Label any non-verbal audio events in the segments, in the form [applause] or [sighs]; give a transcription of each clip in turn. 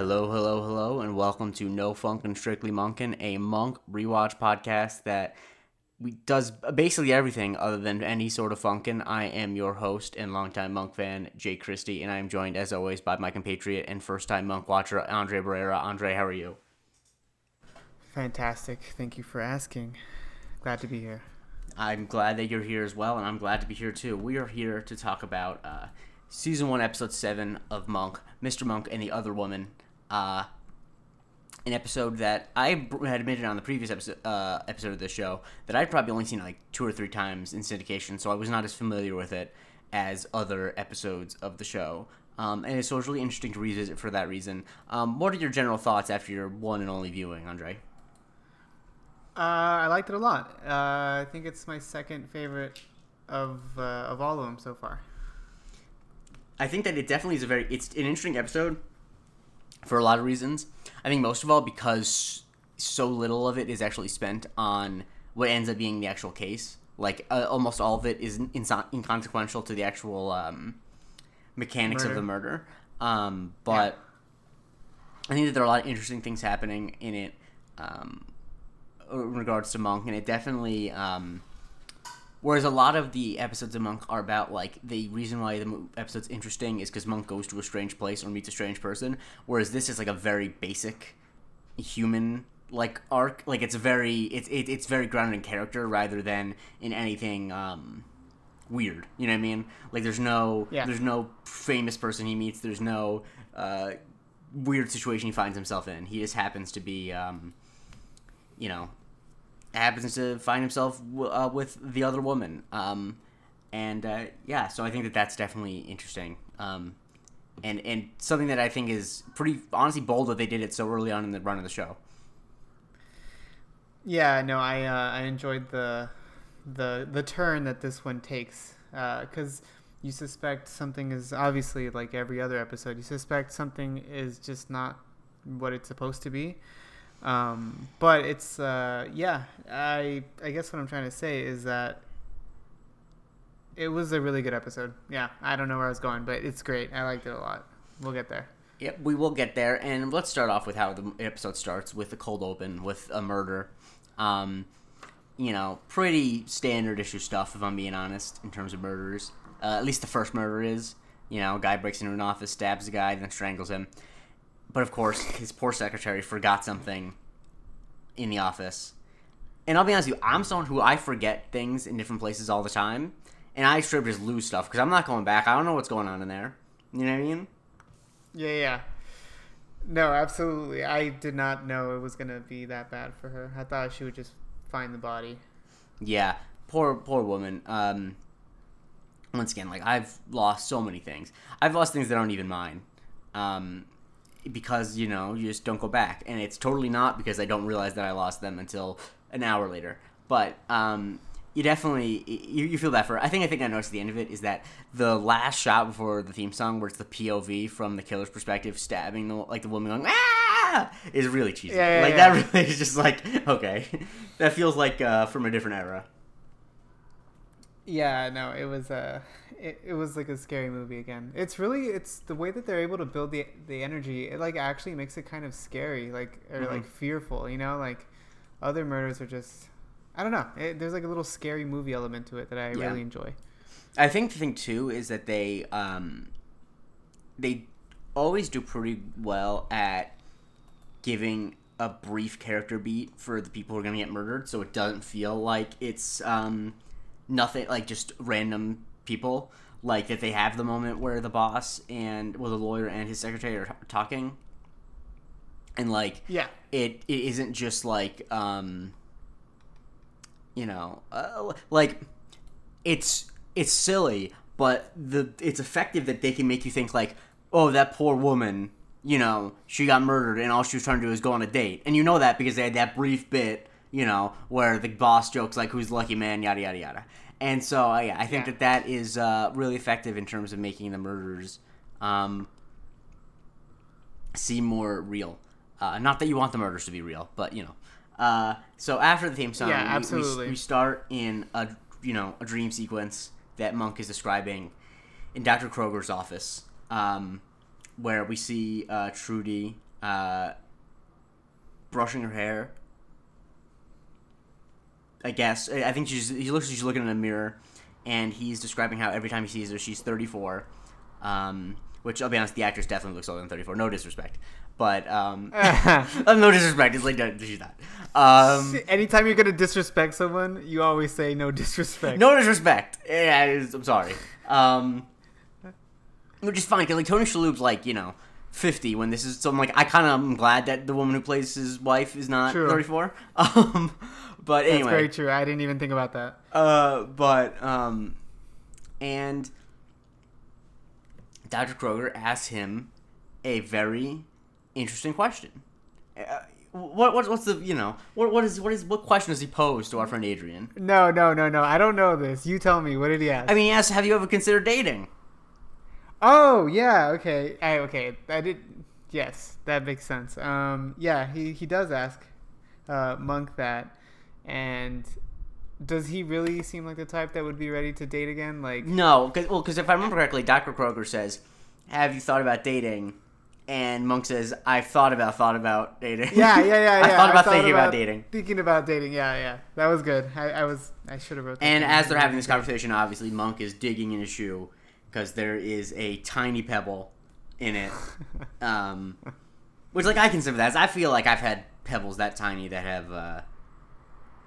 Hello, hello, hello, and welcome to No Funk and Strictly Monkin, a monk rewatch podcast that we does basically everything other than any sort of funkin. I am your host and longtime monk fan, Jake Christie, and I am joined as always by my compatriot and first time monk watcher, Andre Barrera. Andre, how are you? Fantastic. Thank you for asking. Glad to be here. I'm glad that you're here as well, and I'm glad to be here too. We are here to talk about uh, season one, episode seven of Monk, Mr. Monk, and the Other Woman. Uh, an episode that I had admitted on the previous episode uh, episode of the show that I'd probably only seen like two or three times in syndication, so I was not as familiar with it as other episodes of the show. Um, and so it really interesting to revisit for that reason. Um, what are your general thoughts after your one and only viewing, Andre? Uh, I liked it a lot. Uh, I think it's my second favorite of uh, of all of them so far. I think that it definitely is a very it's an interesting episode for a lot of reasons. I think most of all because so little of it is actually spent on what ends up being the actual case. Like uh, almost all of it is inso- inconsequential to the actual um, mechanics Murder. of the murder. Um, but I think that there are a lot of interesting things happening in it um, in regards to Monk, and it definitely. Um, Whereas a lot of the episodes of Monk are about like the reason why the episode's interesting is because Monk goes to a strange place or meets a strange person. Whereas this is like a very basic human like arc. Like it's very it's it, it's very grounded in character rather than in anything um, weird. You know what I mean? Like there's no Yeah. there's no famous person he meets. There's no uh, weird situation he finds himself in. He just happens to be um, you know happens to find himself uh, with the other woman. Um, and uh, yeah, so I think that that's definitely interesting. Um, and and something that I think is pretty honestly bold that they did it so early on in the run of the show. Yeah, no, I uh, I enjoyed the the the turn that this one takes because you suspect something is obviously like every other episode. You suspect something is just not what it's supposed to be. Um, but it's uh, yeah. I I guess what I'm trying to say is that it was a really good episode. Yeah, I don't know where I was going, but it's great. I liked it a lot. We'll get there. Yep, we will get there, and let's start off with how the episode starts with the cold open with a murder. Um, you know, pretty standard issue stuff, if I'm being honest, in terms of murders. Uh, at least the first murder is. You know, a guy breaks into an office, stabs a guy, then strangles him. But of course, his poor secretary forgot something in the office. And I'll be honest with you, I'm someone who I forget things in different places all the time, and I straight up just lose stuff because I'm not going back. I don't know what's going on in there. You know what I mean? Yeah, yeah. No, absolutely. I did not know it was gonna be that bad for her. I thought she would just find the body. Yeah, poor poor woman. Um, once again, like I've lost so many things. I've lost things that aren't even mine, um, because you know you just don't go back, and it's totally not because I don't realize that I lost them until an hour later. But um, you definitely you, you feel that for. I think I think I noticed at the end of it is that the last shot before the theme song, where it's the POV from the killer's perspective, stabbing the like the woman going ah, is really cheesy. Yeah, yeah, like yeah. that [laughs] really is just like okay, [laughs] that feels like uh, from a different era. Yeah, no, it was uh it, it was like a scary movie again. It's really it's the way that they're able to build the the energy. It like actually makes it kind of scary, like or Mhm. like fearful. You know, like other murders are just I don't know. It, there's like a little scary movie element to it that I Yeah. really enjoy. I think the thing too is that they um, they always do pretty well at giving a brief character beat for the people who are gonna get murdered, so it doesn't feel like it's um, nothing like just random people. Like that they have the moment where the boss and well the lawyer and his secretary are t- talking, and like Yeah. it it isn't just like um you know uh, like it's it's silly but the it's effective that they can make you think like oh that poor woman you know she got murdered and all she was trying to do is go on a date and you know that because they had that brief bit you know where the boss jokes like who's the lucky man yada yada yada and so uh, yeah i think Yeah. that that is uh, really effective in terms of making the murders um, seem more real. Uh, not that you want the murders to be real, but you know. Uh, so after the theme song, Yeah, we- we- We, start in a you know a dream sequence that Monk is describing in Dr. Kroger's office, um, where we see uh, Trudy uh, brushing her hair. I guess I think she's he looks like she's looking in a mirror, and he's describing how every time he sees her, she's 34. Um, which I'll be honest, the actress definitely looks older than 34. No disrespect, but um, [laughs] [laughs] no disrespect. It's like no, she's not. Um, Anytime you're gonna disrespect someone, you always say no disrespect. no disrespect. Yeah, I'm sorry. Um, which is fine because like Tony Shalhoub's like you know 50 when this is so I'm like I kind of am glad that the woman who plays his wife is not True. 34. [laughs] Um, but That's anyway, very true. I didn't even think about that. uh, but um, and Dr. Kroger asks him a very interesting question. Uh, what, what what's the you know what what is what is what question does he pose to our friend Adrian? No, no, no, no. I don't know this. You tell me. What did he ask? I mean, he asked, "Have you ever considered dating?" oh yeah, okay. I, okay, I did. Yes, that makes sense. Um, yeah, he he does ask uh, Monk that, and does he really seem like the type that would be ready to date again? Like, No, cause, well, because if I remember correctly, Dr. Kroger says, "Have you thought about dating?" And Monk says, "I've thought about thought about dating." yeah, yeah, yeah, [laughs] yeah. I thought about thinking about dating. Thinking about dating. Yeah, yeah. That was good. I, I was. I should have wrote. that And as they're having this conversation, obviously Monk is digging in his shoe because there is a tiny pebble in it. [laughs] Um, which, like, I can sympathize. I feel like I've had pebbles that tiny that have uh,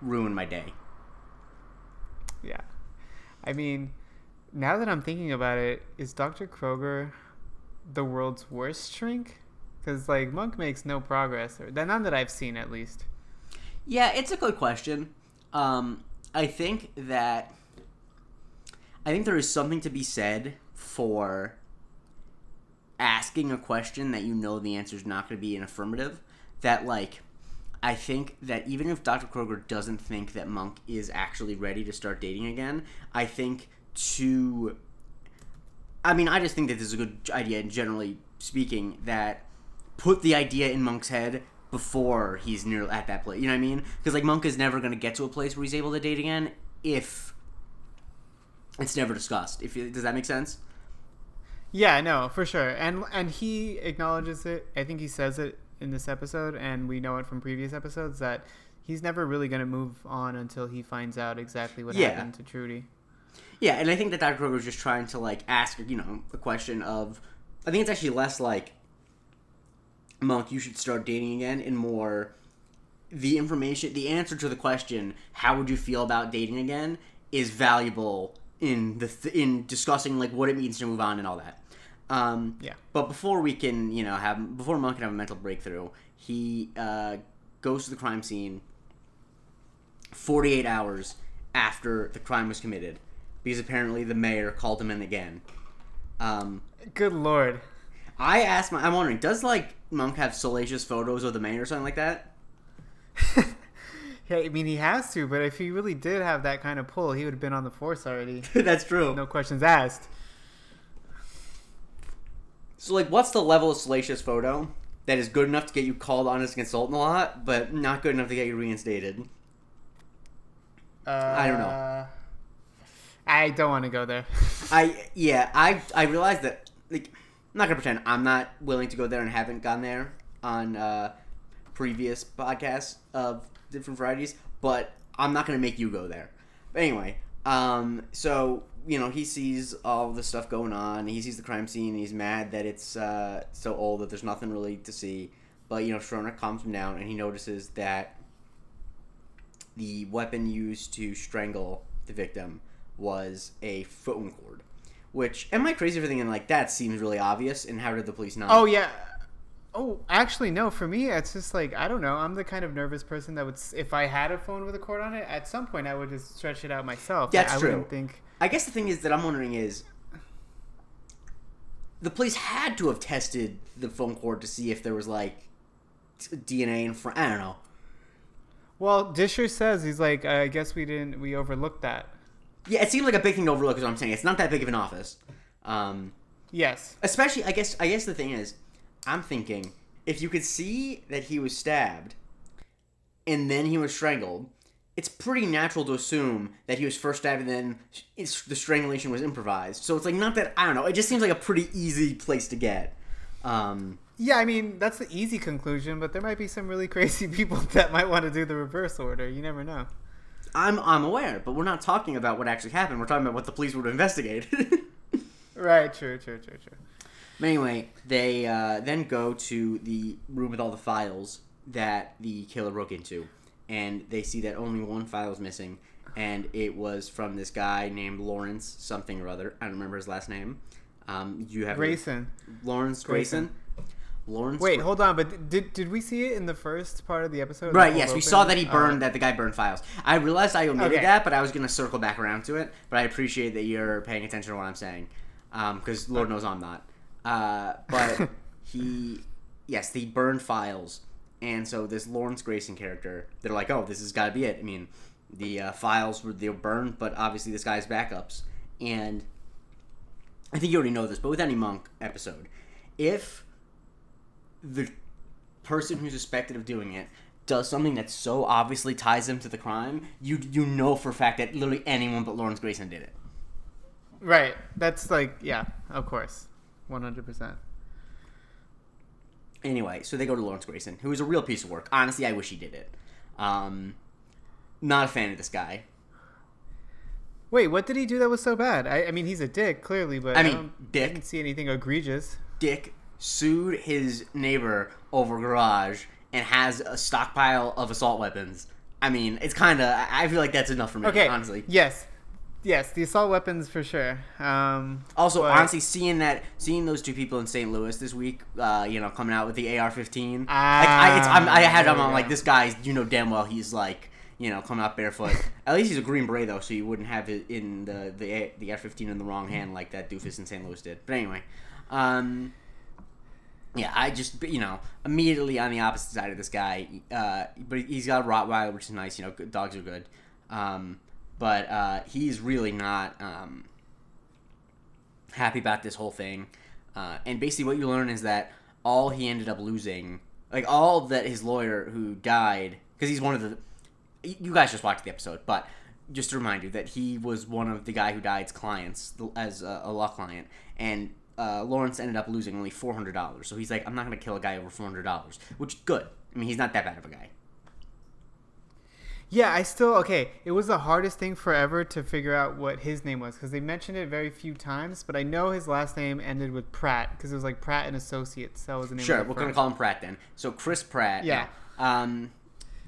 ruined my day. Yeah. I mean, now that I'm thinking about it, is Dr. Kroger the world's worst shrink? Because, like, Monk makes no progress, or none that I've seen at least. Yeah, it's a good question. Um, I think that I think there is something to be said for asking a question that you know the answer is not going to be an affirmative. That like, I think that even if Dr. Kroger doesn't think that Monk is actually ready to start dating again, I think to I mean, I just think that this is a good idea, generally speaking, that put the idea in Monk's head before he's near at that place. You know what I mean? Because like Monk is never going to get to a place where he's able to date again if it's never discussed. If does that make sense? Yeah, no, for sure. And and he acknowledges it. I think he says it in this episode, and we know it from previous episodes that he's never really going to move on until he finds out exactly what Yeah. happened to Trudy. Yeah, and I think that Dr. Kroger is just trying to like ask, you know, a question of. I think it's actually less like, Monk, you should start dating again, and more, the information, the answer to the question, how would you feel about dating again, is valuable in the th- in discussing like what it means to move on and all that. Um, Yeah. But before we can, you know, have before Monk can have a mental breakthrough, he uh, goes to the crime scene. Forty-eight hours after the crime was committed, because apparently the mayor called him in again. Um, Good lord. I asked my, I'm wondering, does like Monk have salacious photos of the mayor or something like that? [laughs] Yeah, I mean, he has to, but if he really did have that kind of pull, he would have been on the force already. [laughs] That's true. No questions asked. So like, what's the level of salacious photo that is good enough to get you called on as a consultant a lot, but not good enough to get you reinstated? Uh, I don't know. I don't want to go there. [laughs] I yeah, I I realized that like I'm not gonna pretend I'm not willing to go there and haven't gone there on uh, previous podcasts of different varieties, but I'm not gonna make you go there. But anyway, um, so you know he sees all the stuff going on. He sees the crime scene. He's mad that it's uh, so old that there's nothing really to see. But you know Sharona calms him down, and he notices that the weapon used to strangle the victim was a phone cord. Which am I crazy for thinking like that seems really obvious? And how did the police not? Oh yeah. Oh, actually, no. For me, it's just like I don't know. I'm the kind of nervous person that would, if I had a phone with a cord on it, at some point I would just stretch it out myself. That's I, I true. wouldn't think. I guess the thing is that I'm wondering is the police had to have tested the phone cord to see if there was like DNA in front. I don't know. Well, Disher says he's like, I guess we didn't, we overlooked that. Yeah, it seemed like a big thing to overlook. Is what I'm saying. It's not that big of an office. Um, Yes. especially, I guess. I guess the thing is, I'm thinking if you could see that he was stabbed and then he was strangled, it's pretty natural to assume that he was first stabbed and then the strangulation was improvised. So it's like not that I don't know. It just seems like a pretty easy place to get. Um, Yeah, I mean that's the easy conclusion, but there might be some really [laughs] crazy people that might want to do the reverse order. You never know. I'm I'm aware, but we're not talking about what actually happened. We're talking about what the police would have investigated. [laughs] Right. True. True. True. True. But anyway, they uh, then go to the room with all the files that the killer broke into, and they see that only one file is missing, and it was from this guy named Lawrence something or other. I don't remember his last name. Um, you have Grayson. Lawrence Grayson. Lawrence. Wait, hold on. But did did we see it in the first part of the episode? Right. Yes, we saw that he burned that the guy burned files. I realized I omitted Okay. that, but I was gonna circle back around to it. But I appreciate that you're paying attention to what I'm saying, because Lord knows I'm not. Uh, but [laughs] he, yes, he burned files, and so this Lawrence Grayson character, they're like, oh, this has got to be it. I mean, the uh, files were they were burned, but obviously this guy's backups, and I think you already know this, but with any monk episode, if the person who's suspected of doing it does something that so obviously ties him to the crime, you you know for a fact that literally anyone but Lawrence Grayson did it. Right. That's like yeah. Of course. One hundred percent. Anyway, so they go to Lawrence Grayson, who is a real piece of work. Honestly, I wish he did it. Um, not a fan of this guy. Wait, what did he do that was so bad? I, I mean, he's a dick clearly, but I mean, dick. I didn't see anything egregious. Dick sued his neighbor over garage and has a stockpile of assault weapons. I mean, it's kind of. I feel like that's enough for me. Okay. honestly. Yes. Yes, the assault weapons for sure. Um, Also, but- honestly, seeing that, seeing those two people in St. Louis this week, uh, you know, coming out with the AR-15, like I, I'm, had him on like this guy. You know damn well he's like, you know, coming out barefoot. [laughs] At least he's a Green Beret though, so you wouldn't have it in the the the AR-15 in the wrong hand like that doofus in St. Louis did. But anyway, um, yeah, I just you know immediately on the opposite side of this guy, uh, but he's got a Rottweiler, which is nice. You know, dogs are good. Um, but uh, he's really not um, happy about this whole thing. Uh, and basically, what you learn is that all he ended up losing, like all that his lawyer who died, because he's one of the. You guys just watched the episode, but just to remind you that he was one of the guy who died's clients as a, a law client, and uh, Lawrence ended up losing only four hundred dollars. So he's like, I'm not to kill a guy over four hundred dollars, which good. I mean, he's not that bad of a guy. Yeah, I still okay. It was the hardest thing forever to figure out what his name was because they mentioned it very few times. But I know his last name ended with Pratt because it was like Pratt and Associates. That was the name. Sure, we're going to call him Pratt then. So Chris Pratt. Yeah. Um,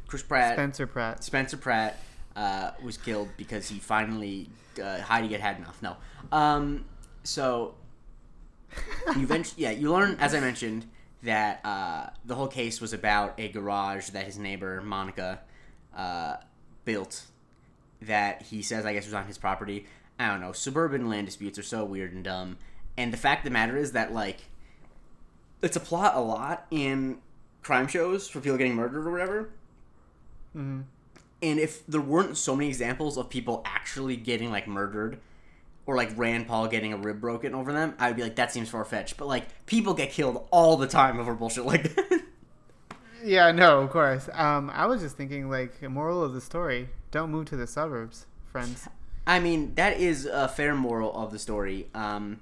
Chris Pratt. Spencer Pratt. Spencer Pratt uh, was killed because he finally uh, Heidi had had enough. No. Um, so you [laughs] eventually, yeah, you learn as I mentioned that uh, the whole case was about a garage that his neighbor Monica uh, built that he says I guess was on his property. I don't know. Suburban land disputes are so weird and dumb. And the fact of the matter is that like it's a plot a lot in crime shows for people getting murdered or whatever. hmm And if there weren't so many examples of people actually getting like murdered or like Rand Paul getting a rib broken over them, I would be like, that seems far fetched. But like people get killed all the time over bullshit like that. Yeah, no, of course. Um, I was just thinking like moral of the story: don't move to the suburbs, friends. [laughs] I mean, that is a fair moral of the story. Um,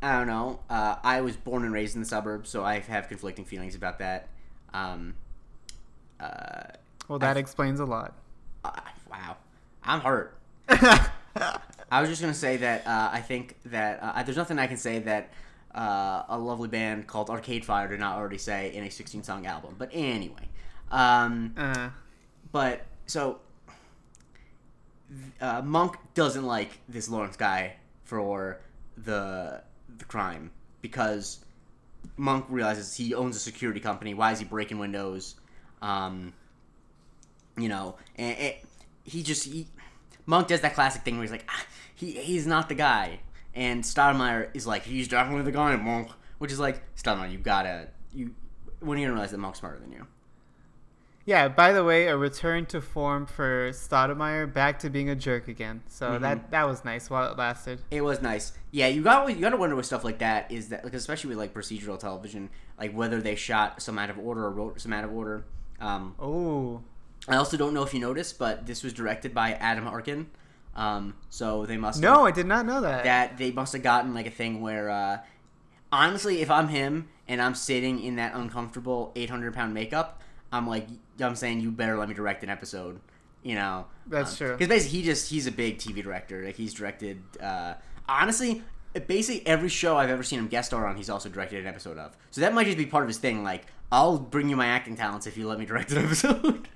I don't know. Uh, I was born and raised in the suburbs, so I have conflicting feelings about that. Um, uh, Well, that explains a lot. uh, wow, I'm hurt. [laughs] I was just gonna say that uh, I think that uh, there's nothing I can say that uh, a lovely band called Arcade Fire did not already say in a 16 song album. But anyway, um, Uh, but so uh, Monk doesn't like this Lawrence guy for the the crime because Monk realizes he owns a security company. Why is he breaking windows? Um, you know, and, and he just he, Monk does that classic thing where he's like, ah, he he's not the guy, and Stottlemeyer is like, he's definitely the guy, in Monk, which is like, Stottlemeyer, you gotta you when are you gonna realize that Monk's smarter than you? yeah. By the way, a return to form for Stottlemeyer, back to being a jerk again. So Mhm. that that was nice while it lasted. It was nice. Yeah, you got you got to wonder with stuff like that is that like especially with like procedural television, like whether they shot some out of order or wrote some out of order. Um, Oh, I also don't know if you noticed, but this was directed by Adam Arkin. Um, so they must no, I did not know that. that they must have gotten like a thing where uh, honestly, if I'm him and I'm sitting in that uncomfortable 800 pound makeup, I'm like, I'm saying you better let me direct an episode. You know, That's true. Because basically, he just he's a big TV director. Like he's directed. Uh, honestly, basically every show I've ever seen him guest star on, he's also directed an episode of. So that might just be part of his thing. Like, I'll bring you my acting talents if you let me direct an [laughs] episode.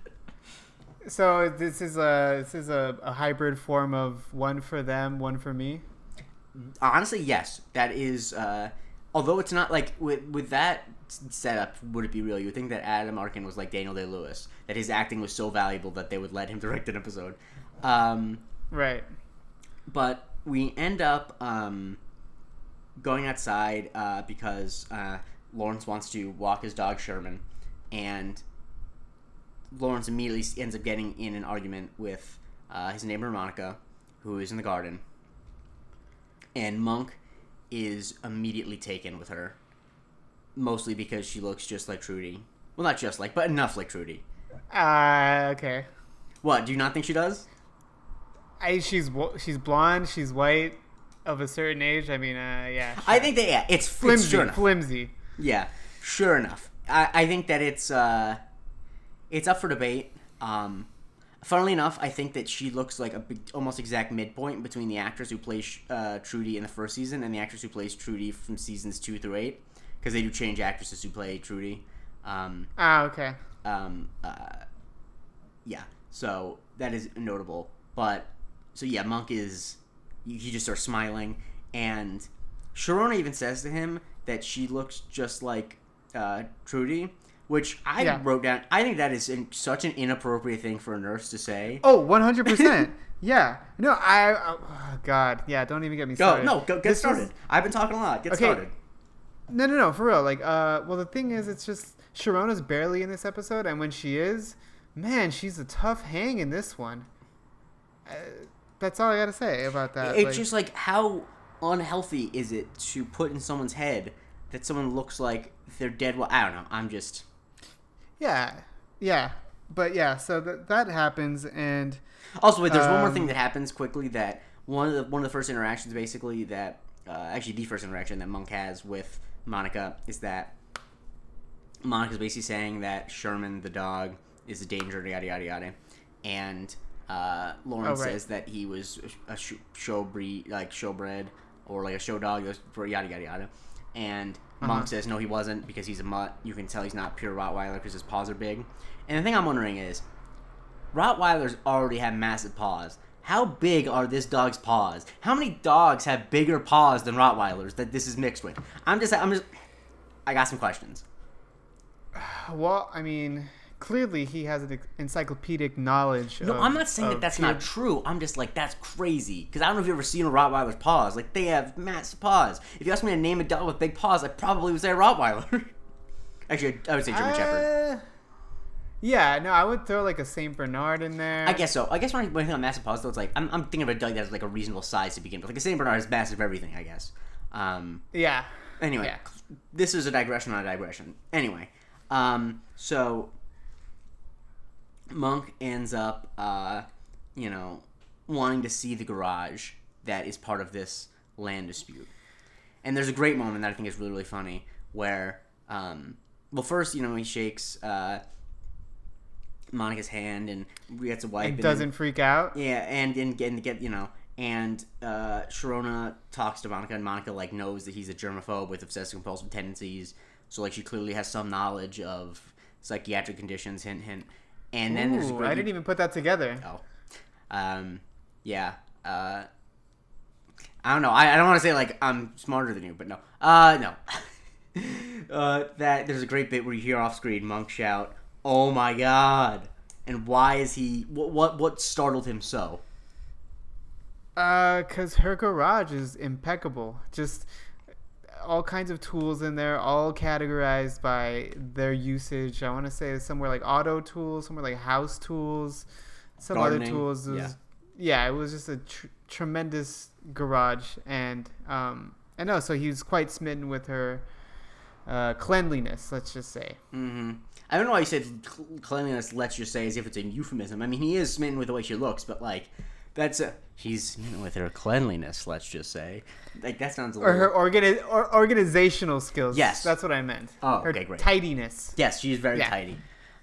So this is a this is a, a hybrid form of one for them, one for me. Honestly, yes, that is. Uh, although it's not like with with that setup, would it be real? You would think that Adam Arkin was like Daniel Day Lewis, that his acting was so valuable that they would let him [laughs] direct an episode. Um, Right. but we end up um, going outside uh, because uh, Lawrence wants to walk his dog Sherman, and Lawrence immediately ends up getting in an argument with uh, his neighbor Monica, who is in the garden, and Monk is immediately taken with her, mostly because she looks just like Trudy. Well, not just like, but enough like Trudy. Uh, okay. What? Do you not think she does? I she's she's blonde, she's white, of a certain age. I mean, uh, yeah. I think that yeah, it's it's flimsy, sure flimsy. Yeah, sure enough. I, I think that it's uh, it's up for debate. Um, funnily enough, I think that she looks like a big, almost exact midpoint between the actress who plays uh, Trudy in the first season and the actress who plays Trudy from seasons two through eight, because they do change actresses who play Trudy. Um, Ah, okay. um, uh, yeah, so that is notable. But so yeah, Monk is he just starts smiling, and Sharona even says to him that she looks just like uh, Trudy, which I Yeah. wrote down. I think that is in, such an inappropriate thing for a nurse to say. Oh, 100%. [laughs] yeah. No, I. Oh, God. Yeah, don't even get me Go started. no, go get This started. I've been talking a lot. Get Okay. started. No, no, no, for real. Like, uh, well, the thing is, it's just Sharona's barely in this episode, and when she is, man, she's a tough hang in this one. Uh, that's all I gotta say about that. it's like- just like how unhealthy is it to put in someone's head that someone looks like they're dead? Well, I don't know. I'm just. Yeah, yeah, but yeah. So that that happens, and Also, wait, there's one more thing Um, that happens quickly. That one of the one of the first interactions, basically, that uh, actually the first interaction that Monk has with Monica is that Monica's basically saying that Sherman the dog is a danger, yada yada yada, and uh, Lauren Oh, right. says that he was a sh- show breed, like showbred or like a show dog, for yada yada yada, and Monk Uh-huh. says no, he wasn't because he's a mutt. You can tell he's not pure Rottweiler because his paws are big. And the thing I'm wondering is, Rottweilers already have massive paws. How big are this dog's paws? How many dogs have bigger paws than Rottweilers that this is mixed with? I'm just, I'm just, I got some questions. well, I mean, clearly he has an encyclopedic knowledge. No, of, I'm not saying that that's not true. I'm just like that's crazy because I don't know if you've ever seen a Rottweiler's paws. Like they have massive paws. If you asked me to name a dog with big paws, I probably would say a Rottweiler. [laughs] Actually, I would say German Shepherd. Uh, Yeah, no, I would throw like a Saint Bernard in there. I guess so. I guess when I, when I think of massive paws, though, it's like I'm, I'm thinking of a dog that's like a reasonable size to begin with. Like a Saint Bernard is massive everything, I guess. Um, Yeah. Anyway, Yeah. this is a digression on a digression. Anyway, um, so Monk ends up, uh, you know, wanting to see the garage that is part of this land dispute. And there's a great moment that I think is really, really funny where, um, well, first, you know, he shakes uh, Monica's hand and gets a wipe. And and doesn't freak out. yeah, and and get, and get you know, and uh, Sharona talks to Monica, and Monica like knows that he's a germaphobe with obsessive compulsive tendencies. So like she clearly has some knowledge of psychiatric conditions. Hint, hint. And then there's a Ooh, great I didn't even put that together. Oh, um, yeah. Uh, I don't know. I, I don't want to say like I'm smarter than you, but no. Uh, no. [laughs] uh, that there's a great bit where you hear off screen Monk shout, "Oh my god!" And why is he? What what what startled him so? Uh, cause her garage is impeccable. Just all kinds of tools in there, all categorized by their usage. I want to say somewhere like auto tools, somewhere like house tools, some Gardening, other tools. It was, yeah. yeah. it was just a tr- tremendous garage, and um, I know. So he was quite smitten with her uh, cleanliness. Let's just say. hmm I don't know why you said cl- cleanliness. Let's just say as if it's a euphemism. I mean, he is smitten with the way she looks, but like That's a, he's with her cleanliness. Let's just say, like that sounds a Or little. her organi- or organizational skills. Yes. That's what I meant. Oh, her okay, great. Tidiness. Yes, she's very Yeah. tidy.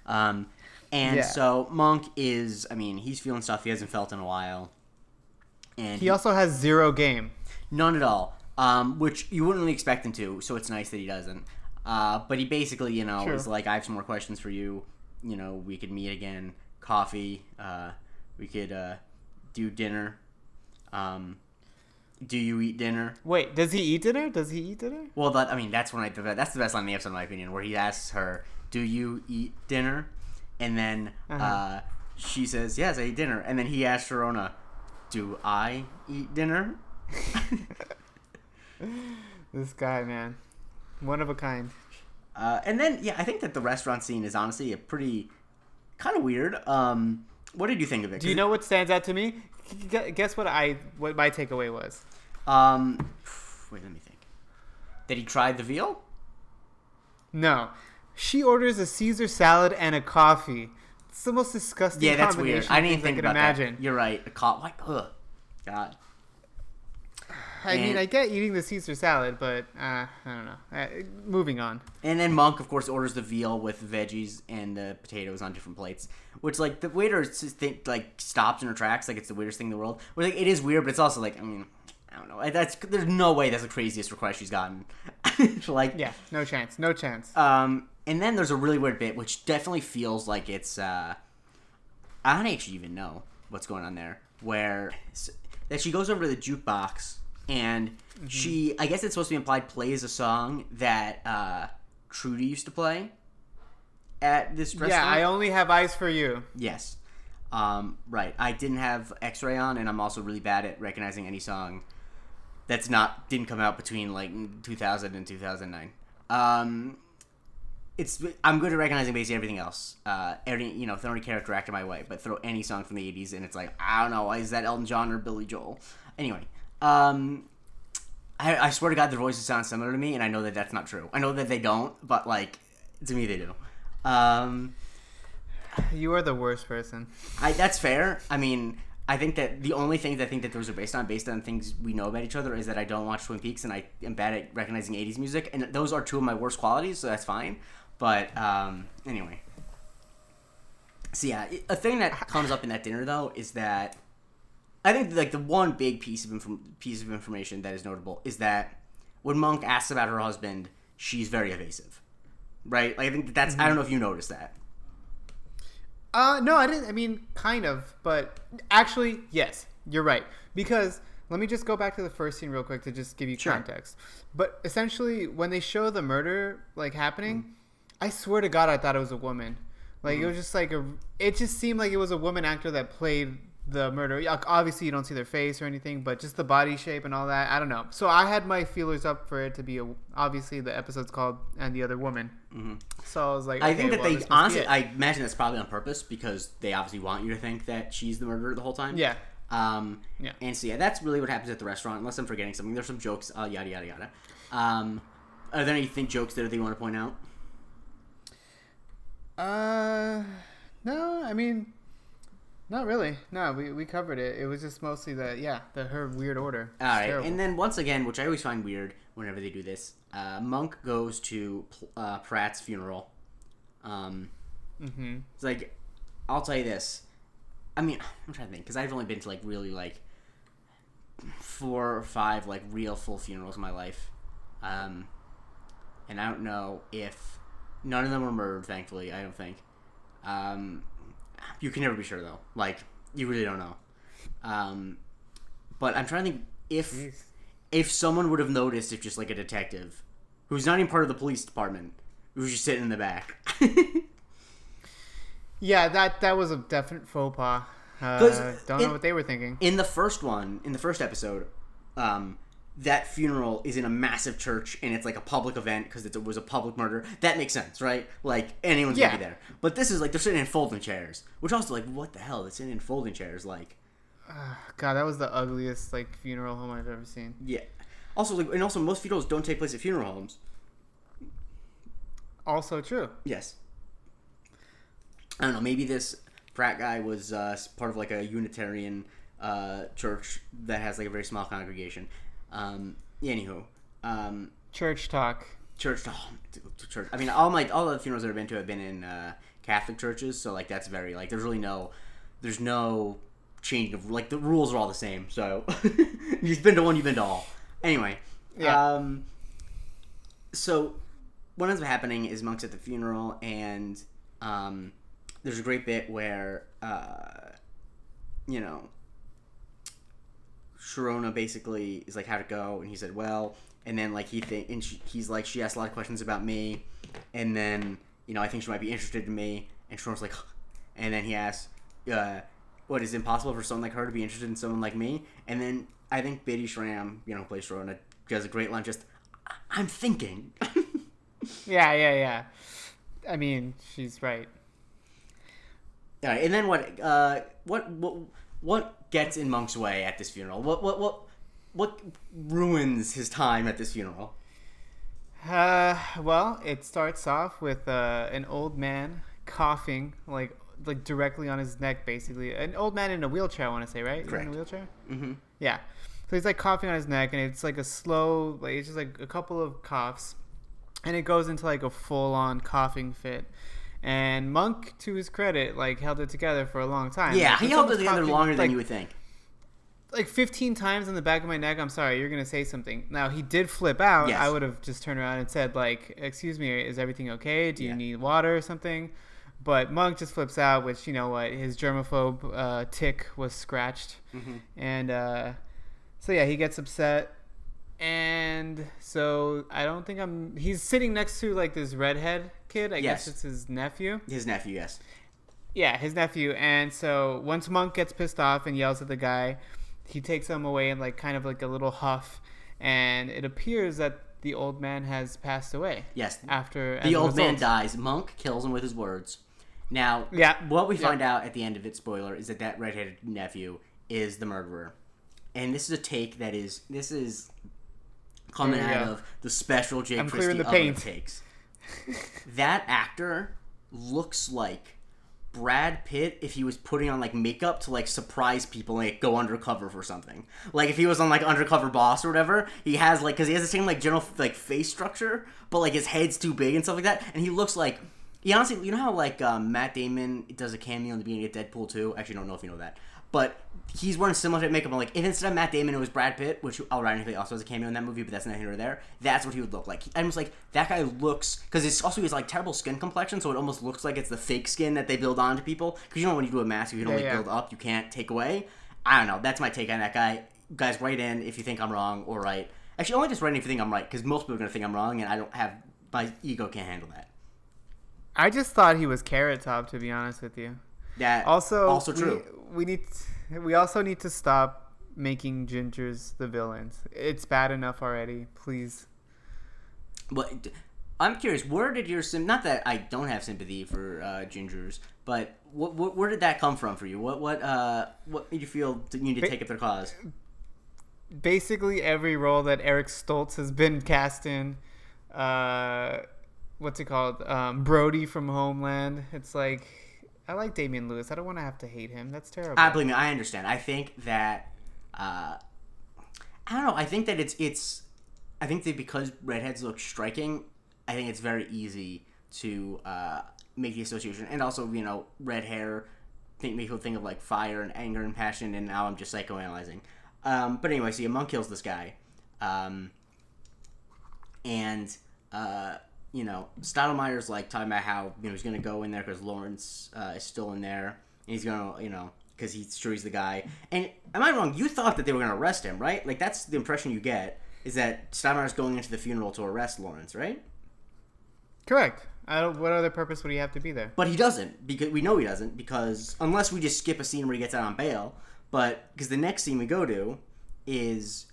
Um, and Yeah. so Monk is, I mean, he's feeling stuff he hasn't felt in a while, and He also has zero game. none at all. Um, which you wouldn't really expect him to. So it's nice that he doesn't. Uh, but he basically, you know, True. is like, I have some more questions for you. You know, we could meet again, coffee. Uh, we could uh, do dinner. Um, do you eat dinner? Wait, does he eat dinner? Does he eat dinner? Well, that I mean, that's when I that's the best line in the episode, in my opinion, where he asks her, "Do you eat dinner?" And then uh Uh-huh. she says, "Yes, I eat dinner." And then he asks Sharona, "Do I eat dinner?" [laughs] This guy, man, one of a kind. Uh, and then yeah, I think that the restaurant scene is honestly a pretty kind of weird. Um, what did you think of it? Do you know what stands out to me? Guess what I what my takeaway was. Um, wait, let me think. Did he try the veal? No, she orders a Caesar salad and a coffee. It's the most disgusting. Yeah, that's weird. I didn't think could about imagine. that. You're right. A cop. What? Ugh. God. I mean, I get eating the Caesar salad, but uh, I don't know. Uh, moving on. And then Monk, of course, orders the veal with veggies and the potatoes on different plates. Which, like, the waiter think like stops in her tracks, like it's the weirdest thing in the world. Where like it is weird, but it's also like, I mean, I don't know. That's there's no way that's the craziest request she's gotten. [laughs] like, Yeah, no chance. No chance. Um, and then there's a really weird bit, which definitely feels like it's. Uh, I don't actually even know what's going on there. Where that she goes over to the jukebox and she, I guess it's supposed to be implied, plays a song that uh, Trudy used to play at this restaurant. Yeah, I only have eyes for you. Yes. Um, right. I didn't have X-ray on, and I'm also really bad at recognizing any song that's not didn't come out between like 2000 and 2009. Um, it's I'm good at recognizing basically everything else. Uh, every you know, throw any character actor my way, but throw any song from the 80s, and it's like I don't know, is that Elton John or Billy Joel? Anyway, um, I, I swear to God, their voices sound similar to me, and I know that that's not true. I know that they don't, but like to me, they do. Um, You are the worst person. I, that's fair. I mean, I think that the only things I think that those are based on, based on things we know about each other, is that I don't watch Twin Peaks and I am bad at recognizing '80s music, and those are two of my worst qualities, so that's fine. But um, anyway, so yeah, a thing that comes up in that dinner though is that I think like the one big piece of inform- piece of information that is notable is that when Monk asks about her husband, she's very evasive, right? Like I think that that's I don't know if you noticed that. Uh, no, I didn't. I mean, kind of, but actually, yes, you're right. Because let me just go back to the first scene real quick to just give you Sure. context. But essentially, when they show the murder like happening, I swear to God, I thought it was a woman. Like it was just like a. It just seemed like it was a woman actor that played the murder. Obviously, you don't see their face or anything, but just the body shape and all that. I don't know. So I had my feelers up for it to be a. Obviously, the episode's called "And the Other Woman." So I was like, I okay, think that well, they this must be honestly. I imagine that's probably on purpose because they obviously want you to think that she's the murderer the whole time. yeah. Um, Yeah. And so yeah, that's really what happens at the restaurant. Unless I'm forgetting something, there's some jokes. Uh, yada yada yada. Um, are there anything jokes there that you want to point out? Uh, no, I mean, not really. No, we, we covered it. It was just mostly the yeah, the her weird order. All right, terrible. and then once again, which I always find weird whenever they do this, uh, Monk goes to uh, Pratt's funeral. Um, mm-hmm. It's like, I'll tell you this. I mean, [sighs] I'm trying to think because I've only been to like really like four or five like real full funerals in my life, um, and I don't know if none of them were murdered. Thankfully, I don't think. Um, you can never be sure though. Like you really don't know. Um, but I'm trying to think if Jeez. if someone would have noticed if just like a detective who's not even part of the police department who's just sitting in the back. [laughs] Yeah, that that was a definite faux pas. Uh, don't it- know what they were thinking. in the first one, in the first episode, um, that funeral is in a massive church and it's like a public event because it was a public murder. That makes sense, right? Like anyone's Yeah. gonna be there. But this is like they're sitting in folding chairs, which also like what the hell? They're sitting in folding chairs, like God, that was the ugliest like funeral home I've ever seen. yeah. Also, like and also most funerals don't take place at funeral homes. Also true. Yes. I don't know. Maybe this Pratt guy was uh, part of like a Unitarian uh, church that has like a very small congregation. Um, anywho, um, Church talk. church, oh, [laughs] church. I mean, all my all the funerals that I've been to have been in uh, Catholic churches, so like that's very like there's really no there's no change of like the rules are all the same. So [laughs] you've been to one, you've been to all. Anyway, Yeah. um, so what ends up happening is monks at the funeral, and um, there's a great bit where uh, you know Sharona basically is like, "How'd it go?" And he said, "Well." And then like he think, and she, he's like, she asked a lot of questions about me, and then you know I think she might be interested in me. And Sharona's like, and then he asks, uh, "What is it impossible for someone like her to be interested in someone like me?" And then I think Bitty Schram, you know, plays Sharona, does a great line. Just, "I- I'm thinking. [laughs] Yeah, yeah, yeah. I mean, she's right. All right, and then what? Uh, what? What? What gets in Monk's way at this funeral? What? What? What? What ruins his time at this funeral? Uh, well, it starts off with uh, an old man coughing, like like directly on his neck, basically. An old man in a wheelchair, I want to say, right? Correct. In a wheelchair. Mm-hmm. Yeah. So he's like coughing on his neck, and it's like a slow, like it's just like a couple of coughs, and it goes into like a full-on coughing fit. And Monk, to his credit, like held it together for a long time. Yeah, Like, he held it together longer than you would think. like 15 times in the back of my neck i'm sorry you're gonna say something now he did flip out Yes. i would have just turned around and said like excuse me is everything okay do you Yeah. need water or something but monk just flips out which you know what his germaphobe uh, tick was scratched Mhm. and uh, so yeah he gets upset and so i don't think i'm he's sitting next to like this redhead kid i Yes. guess it's his nephew His nephew, yes. yeah, his nephew. And so once Monk gets pissed off and yells at the guy, he takes him away in like kind of like a little huff, and it appears that the old man has passed away Yes. after The old man dies. Monk kills him with his words. Now, Yeah. what we Yeah. find out at the end of it, spoiler, is that that redheaded nephew is the murderer. And this is a take that is this is coming out of the special Jake I'm Christie the paint. takes. That actor looks like Brad Pitt if he was putting on like makeup to like surprise people and like, go undercover for something. Like if he was on like Undercover Boss or whatever, he has like because he has the same like general like face structure, but like his head's too big and stuff like that, and he looks like. He honestly, you know how like um, Matt Damon does a cameo in the beginning of Deadpool 2? Actually, don't know if you know that, but he's wearing similar type makeup. I'm like, if instead of Matt Damon it was Brad Pitt, which ironically also has a cameo in that movie, but that's neither here nor there. That's what he would look like. I'm just like that guy looks because it's also his like terrible skin complexion, so it almost looks like it's the fake skin that they build onto people. Because you know when you do a mask, you can only Yeah, yeah. build up, you can't take away. I don't know. That's my take on that guy. Guys, write in if you think I'm wrong or right. Actually, only just write in if you think I'm right, because most people are gonna think I'm wrong, and I don't have my ego can't handle that. I just thought he was Carrot Top, to be honest with you. That Also, also true. We, we need we also need to stop making gingers the villains. It's bad enough already. Please. But I'm curious, where did your sim? Not that I don't have sympathy for uh, gingers, but what, what, where did that come from for you? What what uh what made you feel you need to Ba- take up their cause? basically every role that Eric Stoltz has been cast in. Uh, what's it called? Um, Brody from Homeland. It's like I like Damian Lewis. I don't want to have to hate him. That's terrible. I believe me, I understand. I think that uh, I don't know. I think that it's it's. I think that because redheads look striking, I think it's very easy to uh, make the association, and also you know red hair. Think make people think of like fire and anger and passion, and now I'm just psychoanalyzing. Um, but anyway, so yeah, Monk kills this guy, um, and uh, you know Stottlemeyer's like talking about how you know he's gonna go in there because Lawrence uh, is still in there, and he's gonna you know because he's sure he's the guy. And am I wrong? You thought that they were gonna arrest him, right? Like that's the impression you get is that Stottlemeyer's going into the funeral to arrest Lawrence, right? Correct. I don't. What other purpose would he have to be there? But he doesn't because we know he doesn't because unless we just skip a scene where he gets out on bail. But because the next scene we go to is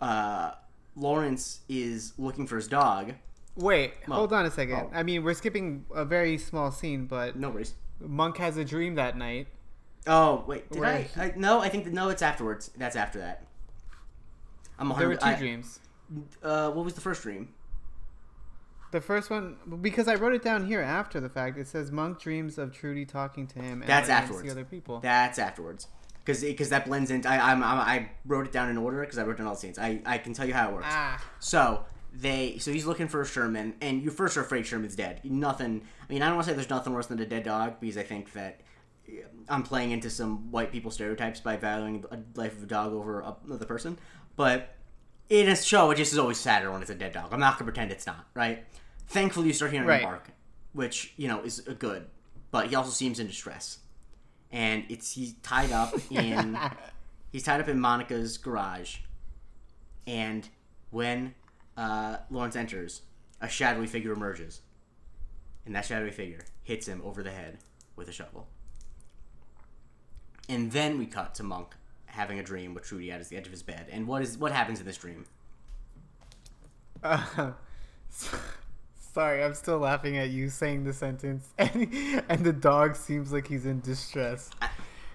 uh, Lawrence is looking for his dog. Wait, Well, hold on a second. oh. I mean, we're skipping a very small scene, but No worries. Monk has a dream that night. Oh wait, did I, Right. I? No, I think that, no. It's afterwards. That's after that. I'm. There were two I- dreams. Uh, what was the first dream? The first one, because I wrote it down here after the fact. It says Monk dreams of Trudy talking to him. That's afterwards. See other people. That's afterwards. because because that blends into. I I'm, I'm, I wrote it down in order because I wrote down all the scenes. I I can tell you how it works. Ah. So they so he's looking for Sherman, and you first are afraid Sherman's dead. Nothing. I mean, I don't want to say there's nothing worse than a dead dog because I think that I'm playing into some white people stereotypes by valuing a uh, life of a dog over a- another person. But in a show, it just is always sadder when it's a dead dog. I'm not gonna pretend it's not right. Thankfully, you start hearing Right. him bark, which you know is a good. But he also seems in distress, and it's he's tied up [laughs] in he's tied up in Monica's garage, and when uh, Lawrence enters, a shadowy figure emerges, and that shadowy figure hits him over the head with a shovel. And then we cut to Monk having a dream with Trudy at the edge of his bed. And what is what happens in this dream? Uh, [laughs] sorry, I'm still laughing at you saying the sentence, [laughs] and, and the dog seems like he's in distress.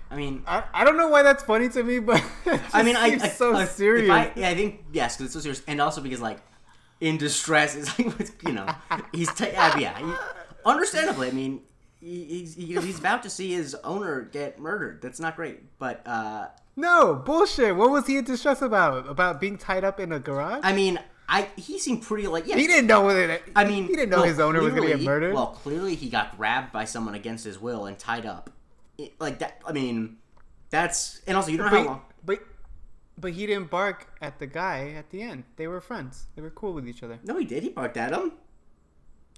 I mean, I, I don't know why that's funny to me, but [laughs] I mean, I, I so I- serious. I, yeah, I think yes, because it's so serious, and also because like in distress is like [laughs] you know he's ta- yeah, yeah he, understandably. I mean, he, he's he, he's about to see his owner get murdered. That's not great, but uh, no bullshit. What was he in distress about? About being tied up in a garage? I mean, I he seemed pretty like yeah. he didn't know what it. I mean, he didn't know well, his owner was going to get murdered. Well, clearly he got grabbed by someone against his will and tied up. It- like that. I mean, that's and also you don't know how long. but but he didn't bark at the guy at the end. They were friends. They were cool with each other. No, he did. He barked at him.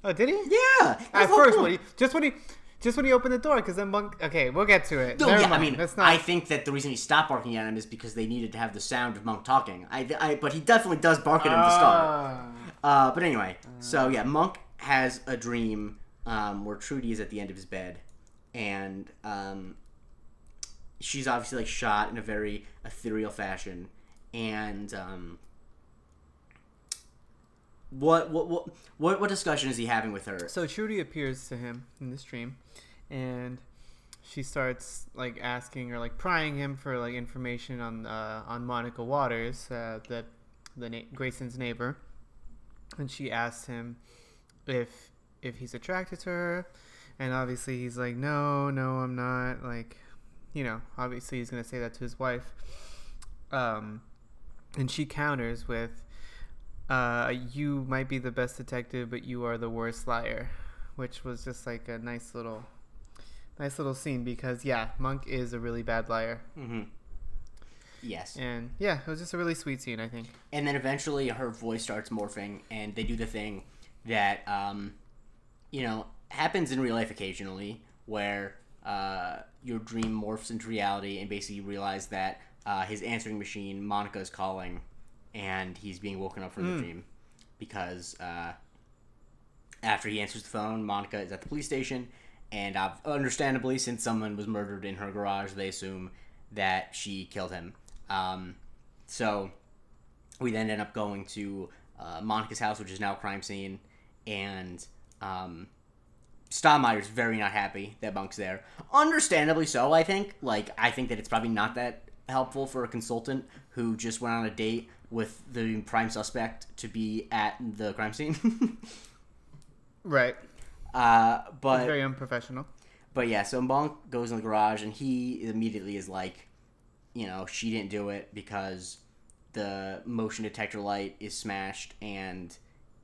Oh, did he? Yeah. At first, when he just when he just when he opened the door, because then Monk. Okay, we'll get to it. No, Never yeah, I mean, that's not. I think that the reason he stopped barking at him is because they needed to have the sound of Monk talking. I, I but he definitely does bark at him to start. Ah. Uh, but anyway, so yeah, Monk has a dream um, where Trudy is at the end of his bed, and um, she's obviously like shot in a very ethereal fashion, and um, what, what what what what discussion is he having with her? So Trudy appears to him in this dream, and she starts like asking or like prying him for like information on uh, on Monica Waters, uh, the the na- Grayson's neighbor, and she asks him if if he's attracted to her, and obviously he's like, no, no, I'm not. Like, you know, obviously he's gonna say that to his wife. Um, and she counters with, uh, "You might be the best detective, but you are the worst liar," which was just like a nice little, nice little scene because yeah, Monk is a really bad liar, hmm Yes. and yeah, it was just a really sweet scene. I think. and then eventually her voice starts morphing and they do the thing that um, you know happens in real life occasionally where uh, your dream morphs into reality and basically you realize that uh, his answering machine monica is calling and he's being woken up from the dream because uh, after he answers the phone monica is at the police station and uh, understandably since someone was murdered in her garage they assume that she killed him. Um, so we then end up going to uh, Monica's house, which is now a crime scene, and um, Stottlemeyer's very not happy that Monk's there. Understandably so, I think. Like, I think that it's probably not that helpful for a consultant who just went on a date with the prime suspect to be at the crime scene. [laughs] Right. uh, but Very unprofessional. but yeah, so Monk goes in the garage and he immediately is like, you know, she didn't do it because the motion detector light is smashed and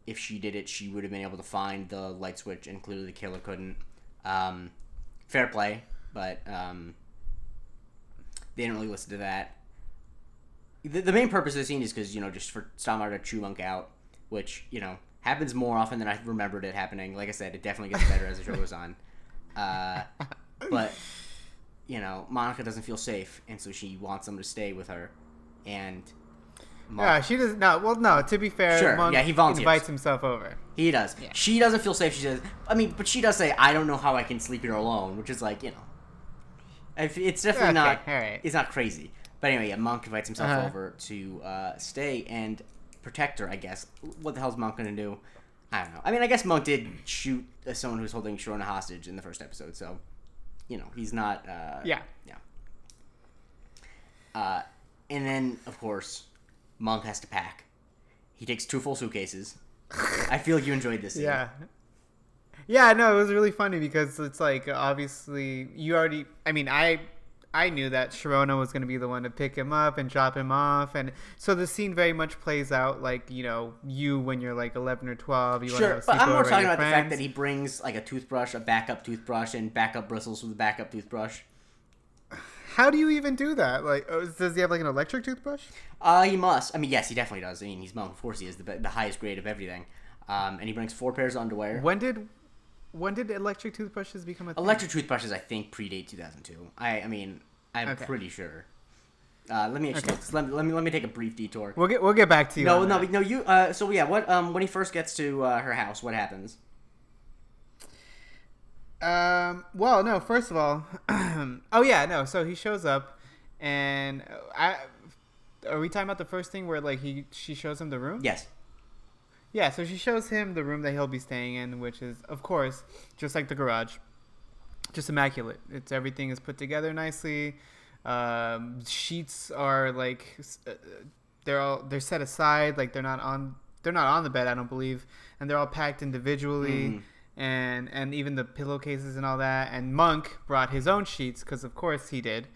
if she did it, she would have been able to find the light switch and clearly the killer couldn't. Um, fair play, but um, they didn't really listen to that. The, the main purpose of the scene is because, you know, just for Stottlemeyer to chew Monk out, which, you know, happens more often than I remembered it happening. Like I said, it definitely gets better as the show goes on. [laughs] Uh, but you know, Monica doesn't feel safe, and so she wants them to stay with her. And Monk, Yeah, she does not. Well, no. To be fair, Sure, Monk yeah, he volunteers. invites himself over. he does. She doesn't feel safe. She says, I mean, but she does say, "I don't know how I can sleep here alone," which is like, you know, it's definitely Okay, not. all right. It's not crazy. But anyway, yeah, Monk invites himself Uh-huh. over to uh, stay and protect her. I guess. What the hell's Monk gonna do? I don't know. I mean, I guess Monk did shoot uh, someone who was holding Sharona hostage in the first episode, so you know he's not. Uh, Yeah. Yeah. Uh, and then, of course, Monk has to pack. He takes two full suitcases. I feel like you enjoyed this. Scene. Yeah. Yeah, no, it was really funny because it's like obviously you already. I mean, I I knew that Sharona was going to be the one to pick him up and drop him off, and so the scene very much plays out like you know you when you're like 11 or 12. You Sure, but I'm more talking about the fact that he brings like a toothbrush, a backup toothbrush, and backup bristles with a backup toothbrush. How do you even do that? Like, oh, does he have like an electric toothbrush? Uh, he must. I mean, yes, he definitely does. I mean, he's. Of course, he is the, the highest grade of everything. Um, and he brings four pairs of underwear. When did when did electric toothbrushes become a thing? Electric toothbrushes, I think, predate 2002. I, I mean, I'm Okay. pretty sure. Uh, let me actually Okay. let, me, let me let me take a brief detour. We'll get we'll get back to you. No, no, that. no. You. Uh, so yeah, what? Um, when he first gets to uh, her house, what happens? Um. Well, no. First of all, [clears throat] oh yeah, no. So he shows up, and I. Are we talking about the first thing where like he she shows him the room? Yes. Yeah. So she shows him the room that he'll be staying in, which is of course just like the garage, just immaculate. It's everything is put together nicely. Um, sheets are like uh, they're all they're set aside, like they're not on they're not on the bed. I don't believe, and they're all packed individually Mhm. And and even the pillowcases and all that. And Monk brought his own sheets because of course he did.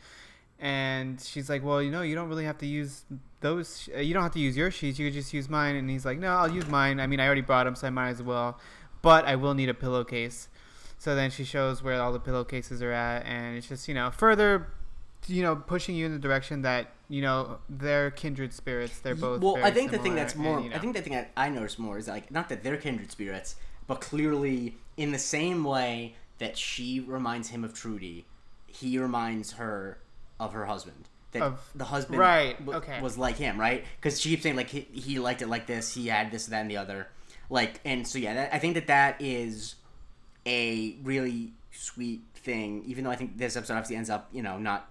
And she's like, "Well, you know, you don't really have to use those. sh- uh, You don't have to use your sheets. You could just use mine." And he's like, "No, I'll use mine. I mean, I already brought them, so I might as well. But I will need a pillowcase." So then she shows where all the pillowcases are at, and it's just you know further, you know, pushing you in the direction that you know they're kindred spirits. They're both. Well, I think the thing that's more. and, you I think the thing that I noticed more is like not that they're kindred spirits, but clearly in the same way that she reminds him of Trudy, he reminds her of her husband. That Of- the husband right, w- okay. was like him, right? Because she keeps saying like he, he liked it like this, he had this, that, and the other, like, and so yeah, that, I think that that is a really sweet thing. Even though I think this episode obviously ends up, you know, not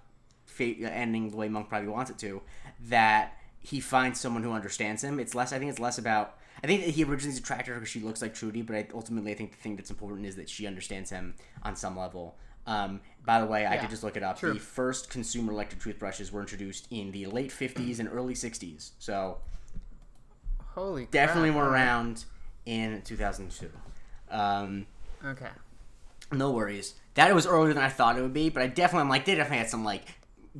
ending the way Monk probably wants it to, that he finds someone who understands him. It's less. I think it's less about. I think that he originally attracted her because she looks like Trudy, but I, ultimately, I think the thing that's important is that she understands him on some level. Um, by the way, I Yeah, could just look it up. true. The first consumer electric toothbrushes were introduced in the late 50s and early 60s. So holy crap, definitely were around in 2002. Um, Okay. no worries. That was earlier than I thought it would be, but I definitely I'm like they definitely had some like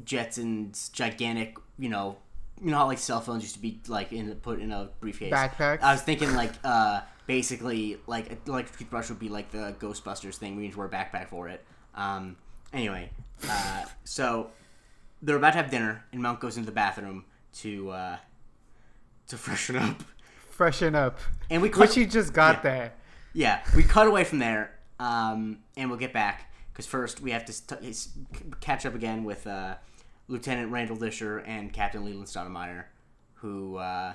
Jetsons gigantic, you know, you know how like cell phones used to be like in put in a briefcase. Backpacks? I was thinking like uh basically like electric toothbrush would be like the Ghostbusters thing. We need to wear a backpack for it. Um. Anyway, uh, so they're about to have dinner, and Monk goes into the bathroom to uh to [laughs] freshen up. Freshen up. And we cut- Which he just got Yeah. there. Yeah, we cut away from there, um, and we'll get back because first we have to s- catch up again with uh, Lieutenant Randall Disher and Captain Leland Stottlemeyer, who uh,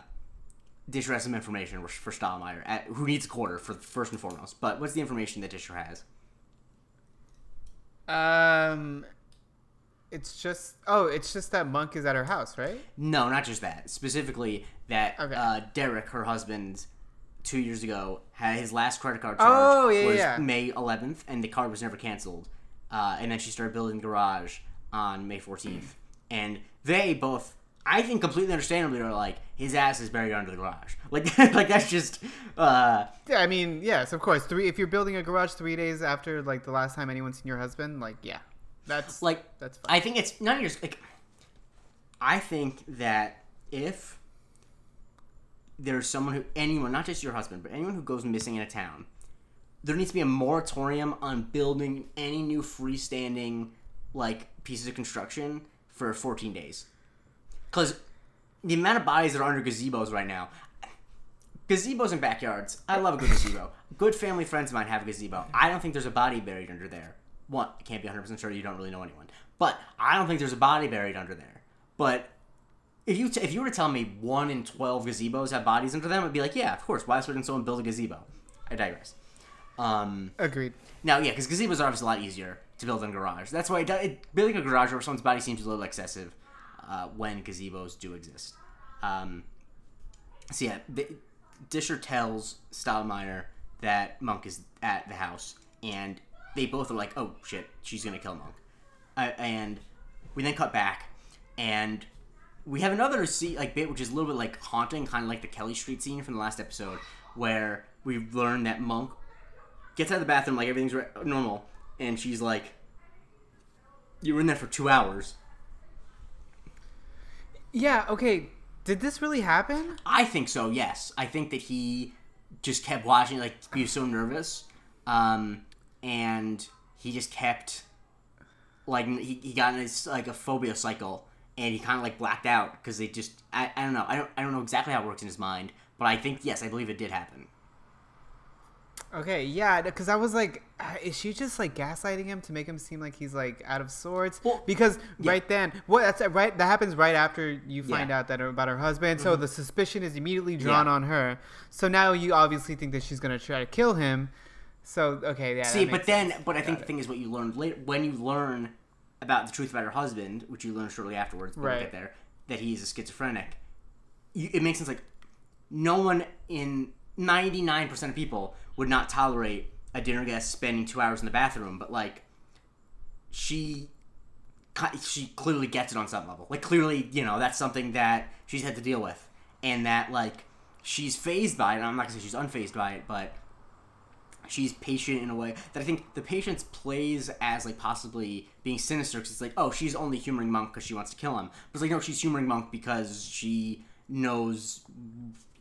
Disher has some information for Stottlemeyer, at, who needs a quarter for first and foremost. But what's the information that Disher has? Um, it's just oh, it's just that Monk is at her house, right? No, not just that. Specifically, that Okay. uh, Derek, her husband, two years ago, had his last credit card charge Oh, yeah, was yeah. May 11th, and the card was never canceled. Uh, and then she started building the garage on May 14th. And they both, I think, completely understandably, are like, his ass is buried under the garage. [laughs] Like, like that's just. Uh, Yeah, I mean, yes, of course. Three if you're building a garage three days after like the last time anyone's seen your husband, like yeah, that's like that's fine. I think it's none of your like. I think that if there's someone who anyone, not just your husband, but anyone who goes missing in a town, there needs to be a moratorium on building any new freestanding like pieces of construction for 14 days. Because the amount of bodies that are under gazebos right now, gazebos and backyards. I love a good gazebo. Good family friends of mine have a gazebo. I don't think there's a body buried under there. One, I can't be 100% sure. You don't really know anyone. But I don't think there's a body buried under there. But if you t- if you were to tell me one in 12 gazebos have bodies under them, I'd be like, yeah, of course. Why wouldn't someone build a gazebo? I digress. Um, Agreed. now, yeah, because gazebos are obviously a lot easier to build a garage. That's why it, it, building a garage over someone's body seems a little excessive uh, when gazebos do exist. Um, so yeah, the, Disher tells Stottlemeyer that Monk is at the house, and they both are like, "Oh shit, she's gonna kill Monk." Uh, and we then cut back, and we have another see like bit which is a little bit like haunting, kind of like the Kelly Street scene from the last episode, where we learn that Monk gets out of the bathroom like everything's normal, and she's like, You were in there for two hours. Yeah. Okay. Did this really happen? I think so. Yes, I think that he just kept watching, like, he was so nervous, um, and he just kept, like, he, he got in this like a phobia cycle, and he kind of like blacked out because they just, I, I don't know, I don't, I don't know exactly how it works in his mind, but I think yes, I believe it did happen. Okay, yeah, because I was like, uh, is she just like gaslighting him to make him seem like he's like out of sorts? Well, because yeah. right then, what that's uh, right. That happens right after you find Yeah. out that about her husband. So the suspicion is immediately drawn Yeah. on her. So now you obviously think that she's gonna try to kill him. So okay, yeah. See, but makes then, sense. but I Got think the thing is what you learn later when you learn about the truth about her husband, which you learn shortly afterwards. We'll Right. get there. That he's a schizophrenic. You, it makes sense. Like, no one in ninety nine percent of people would not tolerate a dinner guest spending two hours in the bathroom, but like, she. She clearly gets it on some level. Like clearly, you know, that's something that she's had to deal with, and that like she's phased by it. And I'm not gonna say she's unfazed by it, but she's patient in a way that I think the patience plays as like possibly being sinister because it's like, oh, she's only humoring Monk because she wants to kill him. But it's like, no, she's humoring Monk because she knows,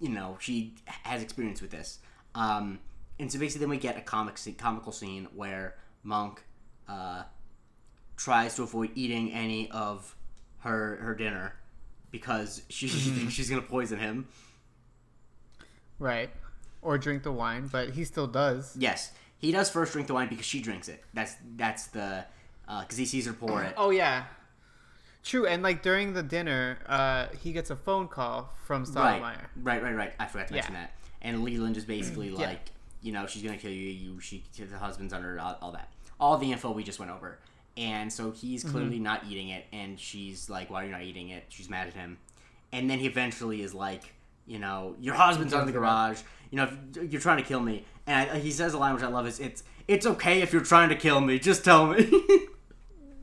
you know, she has experience with this. Um, and so basically, then we get a comic scene, comical scene where Monk uh, tries to avoid eating any of her her dinner because she thinks she's gonna poison him. right, or drink the wine, but he still does. Yes, he does first drink the wine because she drinks it. That's that's the because he sees her pour it. Oh yeah. True, and like during the dinner, uh, he gets a phone call from right, Stottlemeyer. right, right, right. I forgot to mention Yeah. that. And Leland is basically like, you know, she's gonna kill you. You, she, the husband's under all, all that, all the info we just went over. And so he's Mm-hmm. clearly not eating it, and she's like, "Why are you not eating it?" She's mad at him, and then he eventually is like, you know, your husband's on the garage. You know, if you're trying to kill me, and I, he says a line which I love is, "It's it's okay if you're trying to kill me. Just tell me." [laughs]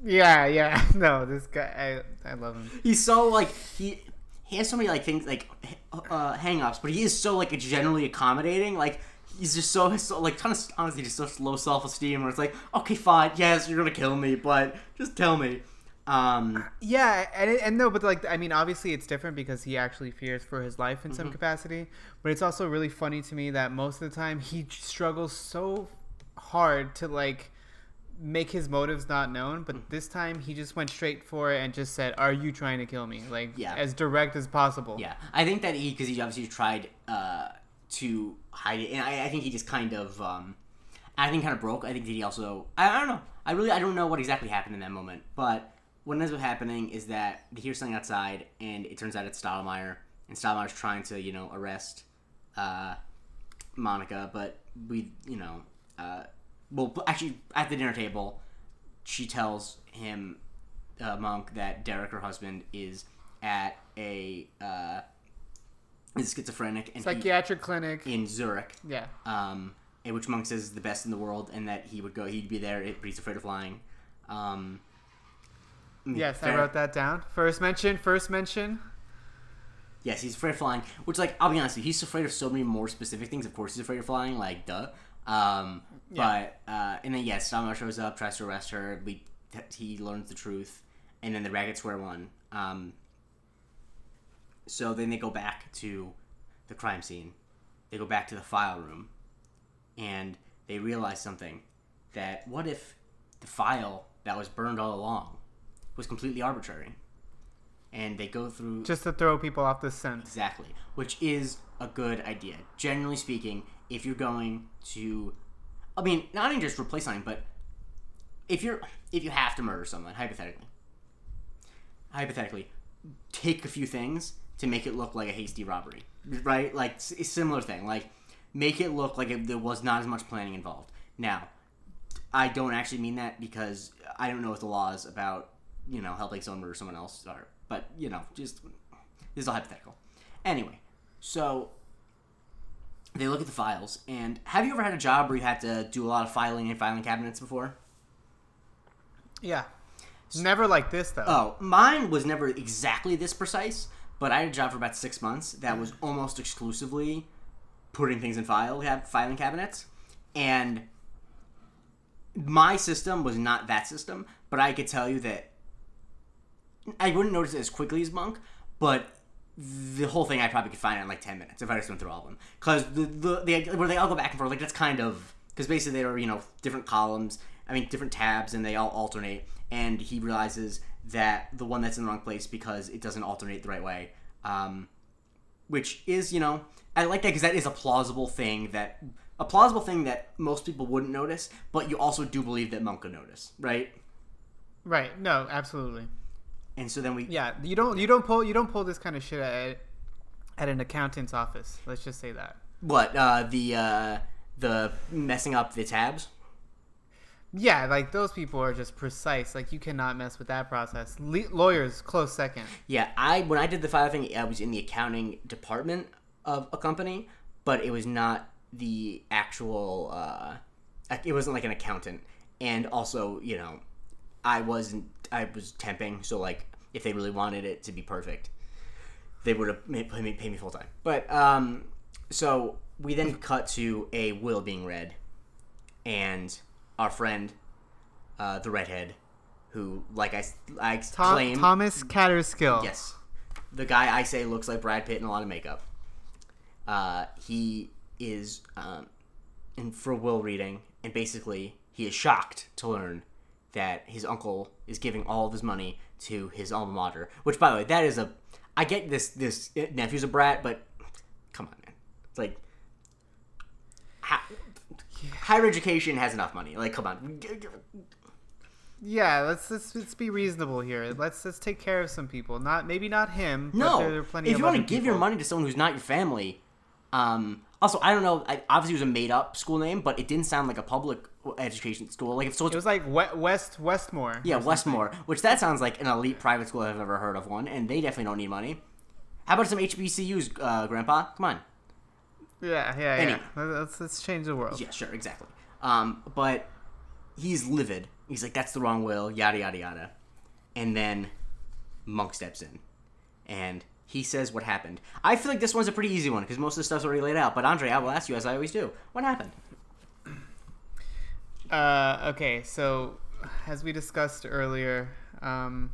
Yeah, yeah. [laughs] No, this guy, I, I love him. he's so like he he has so many like things like uh hang-ups but he is so like generally accommodating like he's just so, so like kind of honestly just so low self-esteem where it's like okay fine yes you're gonna kill me but just tell me um Yeah, and and no, but like I mean, obviously it's different because he actually fears for his life in some capacity. But it's also really funny to me that most of the time he struggles so hard to like make his motives not known. But this time he just went straight for it and just said, "Are you trying to kill me?" Like Yeah. as direct as possible. yeah i think that he because he obviously tried uh to hide it. And I, I think he just kind of um i think kind of broke. I think that he also I, I don't know. I really i don't know what exactly happened in that moment. But what ends up happening is that they hear something outside and it turns out it's Stottlemeyer and Stottlemeyer's trying to you know arrest uh monica but we you know uh well actually at the dinner table she tells him uh, monk that derek her husband is at a uh is schizophrenic and he, Psychiatric clinic. in zurich Yeah. um, which Monk says is the best in the world, and that he would go, he'd be there, but he's afraid of flying. Um, mean, Yes, I wrote that down. First mention. First mention. Yes, he's afraid of flying. Which, like, I'll be honest, with you, he's afraid of so many more specific things. Of course, he's afraid of flying. Like, duh. Um, Yeah. But uh, and then yes, Stamar shows up, tries to arrest her. We he learns the truth, and then the ragged square one. Um, so then they go back to the crime scene. They go back to the file room, and they realize something. That what if the file that was burned all along was completely arbitrary? And they go through Just to throw people off the scent. Exactly, which is a good idea. Generally speaking, if you're going to, I mean, not even just replace something, but if you're if you have to murder someone, hypothetically, hypothetically, take a few things to make it look like a hasty robbery, right? Like a similar thing, like make it look like it, there was not as much planning involved. Now, I don't actually mean that because I don't know what the laws about you know helping someone murder someone else are, but you know, just this is all hypothetical. Anyway, so they look at the files, and have you ever had a job where you had to do a lot of filing in filing cabinets before? Yeah. Never like this though. Oh, mine was never exactly this precise, but I had a job for about six months that was almost exclusively putting things in file filing cabinets, and my system was not that system, but I could tell you that I wouldn't notice it as quickly as Monk, but the whole thing I probably could find in like ten minutes if I just went through all of them. Because the, the the where they all go back and forth, like that's kind of because basically they are you know different columns. I mean different tabs, and they all alternate. And he realizes that the one that's in the wrong place because it doesn't alternate the right way. Um, which is you know I like that because that is a plausible thing that a plausible thing that most people wouldn't notice, but you also do believe that Monk could notice, right? Right. No, absolutely. And so then we Yeah, you don't you don't pull you don't pull this kind of shit at at an accountant's office. Let's just say that. what uh, the uh, the messing up the tabs. Yeah, like those people are just precise. Like you cannot mess with that process. Le- lawyers close second. Yeah, I when I did the file thing, I was in the accounting department of a company, but it was not the actual. Uh, it wasn't like an accountant, and also you know, I wasn't. I was temping, so like if they really wanted it to be perfect, they would have pay me pay me full time. But um, so we then cut to a will being read, and our friend, uh, the redhead, who like I I Tom, claim Thomas Catterskill. Yes. The guy I say looks like Brad Pitt in a lot of makeup. Uh, he is um, in for will reading, and basically he is shocked to learn that his uncle is giving all of his money to his alma mater. Which, by the way, that is a. I get this. This nephew's a brat, but come on, man. It's like. Hi- Higher education has enough money. Like, come on. Yeah, let's, let's let's be reasonable here. Let's let's take care of some people. Not maybe not him. but No, there, there if you want to give your money to someone who's not your family, um, also I don't know. I, obviously, it was a made-up school name, but it didn't sound like a public education school. Like if so, it was like West Westmore. yeah. Westmore, which that sounds like an elite private school I've ever heard of one, and they definitely don't need money. How about some HBCUs, uh, Grandpa? Come on. Yeah, yeah, yeah. Anyway. Let's let's change the world. Yeah, sure, exactly. Um, but he's livid. He's like, "That's the wrong will." Yada yada yada. And then Monk steps in, and he says what happened. I feel like this one's a pretty easy one because most of the stuff's already laid out. But Andre, I will ask you as I always do. What happened? Uh, okay, so as we discussed earlier, um,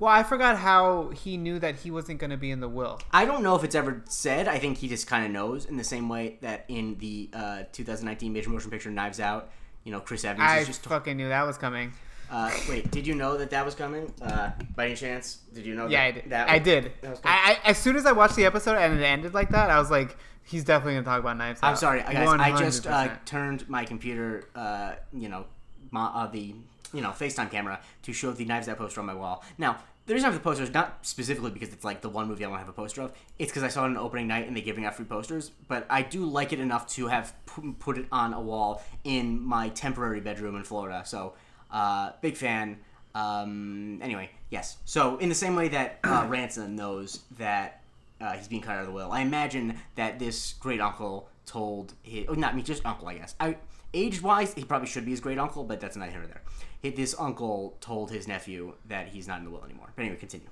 well, I forgot how he knew that he wasn't going to be in the will. I don't know if it's ever said. I think he just kind of knows in the same way that in the uh, 2019 major motion picture Knives Out, you know, Chris Evans I is just. fucking knew that was coming. uh, wait, did you know that that was coming? Uh, by any chance, did you know? Yeah, that, I did. That I did. that was. I, I as soon as I watched the episode and it ended like that, I was like, he's definitely going to talk about knives. I'm Out. sorry, guys. I just uh, turned my computer, uh, you know, my, uh, the you know FaceTime camera to show the Knives Out poster on my wall. Now, the reason I have the poster is not specifically because it's like the one movie I want to have a poster of. It's because I saw it on opening night and they giving out free posters. But I do like it enough to have put it on a wall in my temporary bedroom in Florida. So, uh, big fan. Um, anyway, yes. So in the same way that uh, [clears throat] Ransom knows that uh, he's being cut out of the will. I imagine that this great uncle told his, oh, not me, just uncle, I guess. I, age wise, he probably should be his great uncle, but that's not here or there. This uncle told his nephew that he's not in the will anymore. But anyway, continue.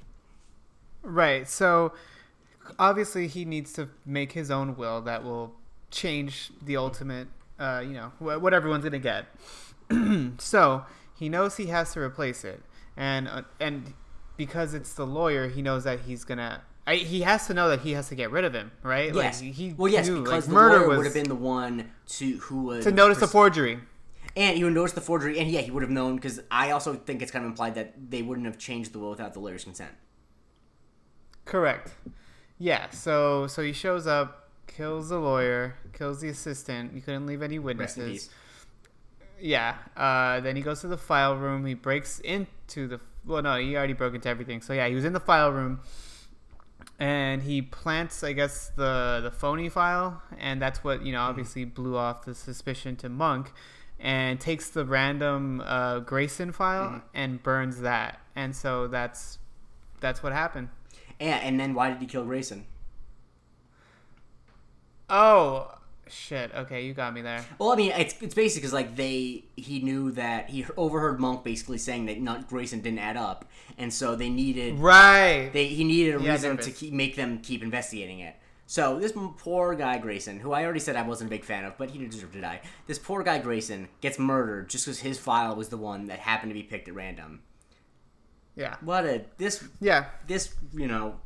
Right. So obviously he needs to make his own will that will change the ultimate, uh, you know, wh- what everyone's gonna get. [clears throat] so he knows he has to replace it, and uh, and because it's the lawyer, he knows that he's gonna. I, he has to know that he has to get rid of him, right? Yes. Like, he well, yes, knew, because like, the murder lawyer was would have been the one to who would to notice the pers- forgery. And he would notice the forgery, and yeah, he would have known because I also think it's kind of implied that they wouldn't have changed the will without the lawyer's consent. Correct. Yeah. So so he shows up, kills the lawyer, kills the assistant. He couldn't leave any witnesses. Yeah. Uh, then he goes to the file room. He breaks into the. Well, no, he already broke into everything. So yeah, he was in the file room, and he plants, I guess, the the phony file, and that's what you know obviously blew off the suspicion to Monk, and takes the random uh, Grayson file and burns that, and so that's that's what happened. And, and then why did he kill Grayson? Oh shit! Okay, you got me there. Well, I mean, it's it's basically because like they he knew that he overheard Monk basically saying that not Grayson didn't add up, and so they needed Right. they he needed a Yeah, reason to keep make them keep investigating it. So this poor guy Grayson, who I already said I wasn't a big fan of, but he deserved to die. This poor guy Grayson gets murdered just because his file was the one that happened to be picked at random. Yeah. What a this Yeah. this you know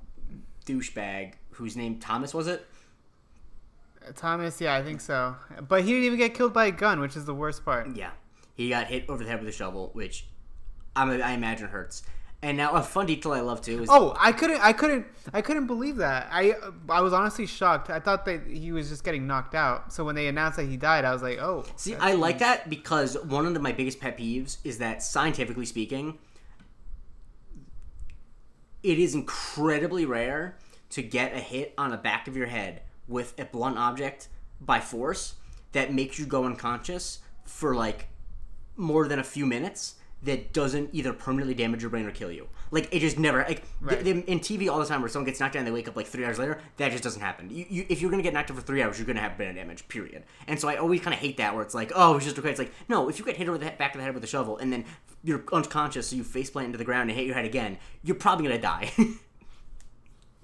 douchebag whose name Thomas was it? Uh, Thomas, yeah, I think so. But he didn't even get killed by a gun, which is the worst part. Yeah, he got hit over the head with a shovel, which I'm, I imagine hurts. And now a fun detail I love too is Oh, I couldn't, I couldn't, I couldn't believe that. I, I was honestly shocked. I thought that he was just getting knocked out. So when they announced that he died, I was like, oh. See, I like that because one of the, my biggest pet peeves is that scientifically speaking, it is incredibly rare to get a hit on the back of your head with a blunt object by force that makes you go unconscious for like more than a few minutes that doesn't either permanently damage your brain or kill you. Like it just never like Right. th- in TV all the time where someone gets knocked down and they wake up like three hours later. That just doesn't happen. You, you, if you're gonna get knocked out for three hours, you're gonna have brain damage. Period. And so I always kind of hate that where it's like, oh, it's just okay. It's like no, if you get hit over the he- back of the head with a shovel and then you're unconscious, so you face plant into the ground and hit your head again, you're probably gonna die. [laughs]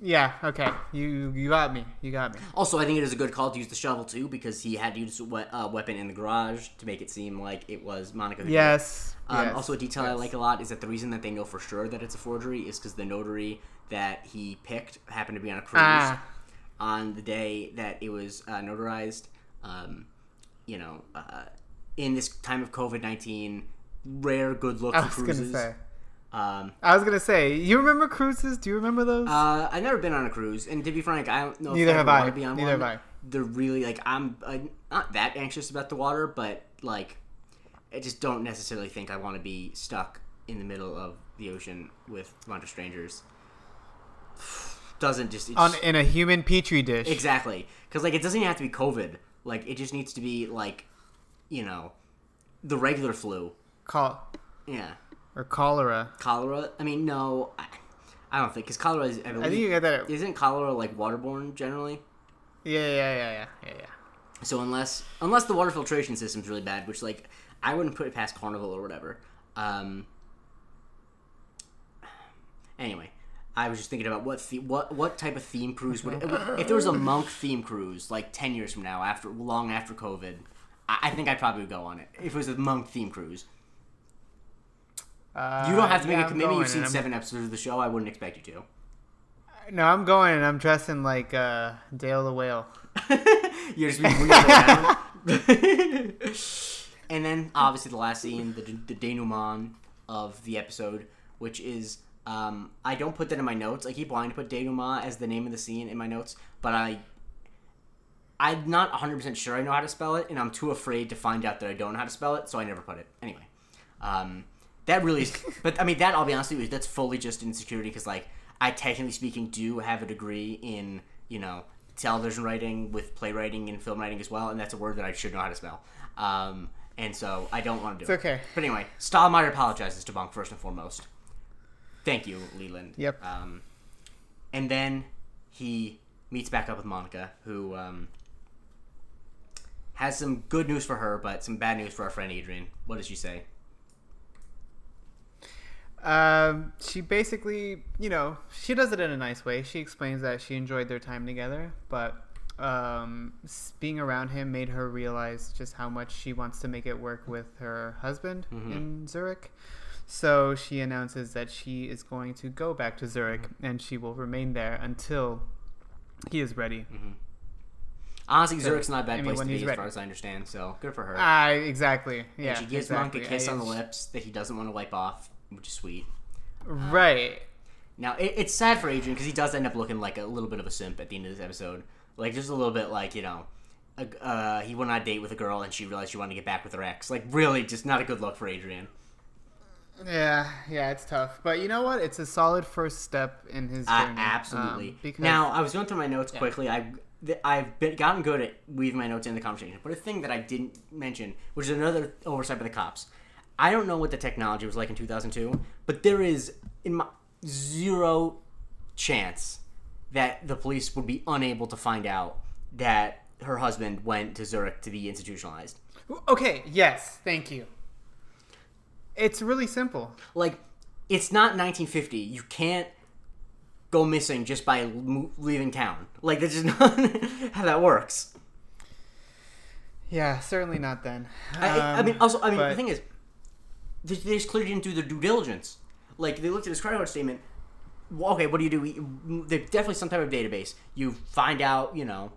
Yeah. Okay. You, you got me. You got me. Also, I think it is a good call to use the shovel too because he had to use a we- uh, weapon in the garage to make it seem like it was Monica. Yes. Um, yes, also, a detail I like a lot is that the reason that they know for sure that it's a forgery is because the notary that he picked happened to be on a cruise Ah. on the day that it was uh, notarized. Um, you know, uh, in this time of COVID nineteen, rare good look I for was cruises. Um, I was gonna say. You remember cruises? Do you remember those? uh, I've never been on a cruise, and to be frank, I don't know. Neither if have I. I. wanna Be on Neither one. have I. They're really like I'm uh, not that anxious about the water, but like I just don't necessarily think I want to be stuck in the middle of the ocean with a bunch of strangers. [sighs] Doesn't just, On just in a human petri dish. exactly because like it doesn't even have to be COVID. Like it just needs to be like you know the regular flu. Col- Yeah, or cholera. cholera. I mean, no, I, I don't think because cholera is. I, I think you get that. isn't cholera like waterborne generally? Yeah, yeah, yeah, yeah, yeah, yeah. So unless unless the water filtration system's really bad, which like I wouldn't put it past Carnival or whatever. Um, anyway, I was just thinking about what the, what what type of theme cruise would if there was a monk theme cruise like ten years from now after long after COVID. I, I think I probably would go on it if it was a monk theme cruise. Uh, You don't have to make yeah, a I'm commitment. going, You've seen seven episodes of the show. I wouldn't expect you to. No, I'm going and I'm dressing like uh, Dale the Whale. [laughs] You're just being weird around. [laughs] and then obviously the last scene, the, the denouement of the episode, which is um, I don't put that in my notes. I keep wanting to put denouement as the name of the scene in my notes, but I I'm not 100 percent sure I know how to spell it, and I'm too afraid to find out that I don't know how to spell it, so I never put it. Anyway, um, that really is. [laughs] but I mean, that I'll be honest with you, that's fully just insecurity because like I technically speaking do have a degree in you know television writing with playwriting and film writing as well, and that's a word that I should know how to spell. Um, and so I don't want to do It's it. okay. But anyway, Stottlemeyer apologizes to Monk first and foremost. Thank you, Leland. Yep. Um, and then he meets back up with Monica, who um, has some good news for her, but some bad news for our friend Adrian. What does she say? Um, she basically, you know, she does it in a nice way. She explains that she enjoyed their time together, but um, being around him made her realize just how much she wants to make it work with her husband Mhm. in Zurich. So she announces that she is going to go back to Zurich Mm-hmm. and she will remain there until he is ready. Honestly, Zurich's not a bad I mean, place to be, he's as far as I understand. So good for her. Ah, exactly. Yeah. and she gives exactly. Monk a kiss I- on the lips that he doesn't want to wipe off, which is sweet. Right. Now it, it's sad for Adrian because he does end up looking like a little bit of a simp at the end of this episode. Like just a little bit like you know, a, uh, he went on a date with a girl and she realized she wanted to get back with her ex. Like really, just not a good look for Adrian. Yeah, yeah, it's tough. But you know what? It's a solid first step in his Uh, journey. absolutely. Um, because now I was going through my notes Yeah. quickly. I th- I've been, gotten good at weaving my notes in the conversation. But a thing that I didn't mention, which is another oversight by the cops. I don't know what the technology was like in 2002, but there is in my zero chance that the police would be unable to find out that her husband went to Zurich to be institutionalized. Okay, yes, thank you. It's really simple. Like, it's not 1950. You can't go missing just by mo- leaving town. Like that's just [laughs] not how that works. Yeah, certainly not then. I, I Um, mean, also, I mean, the thing is, they, they just clearly didn't do their due diligence. Like they looked at his credit card statement. Well, okay, what do you do? There's definitely some type of database. You find out, you know,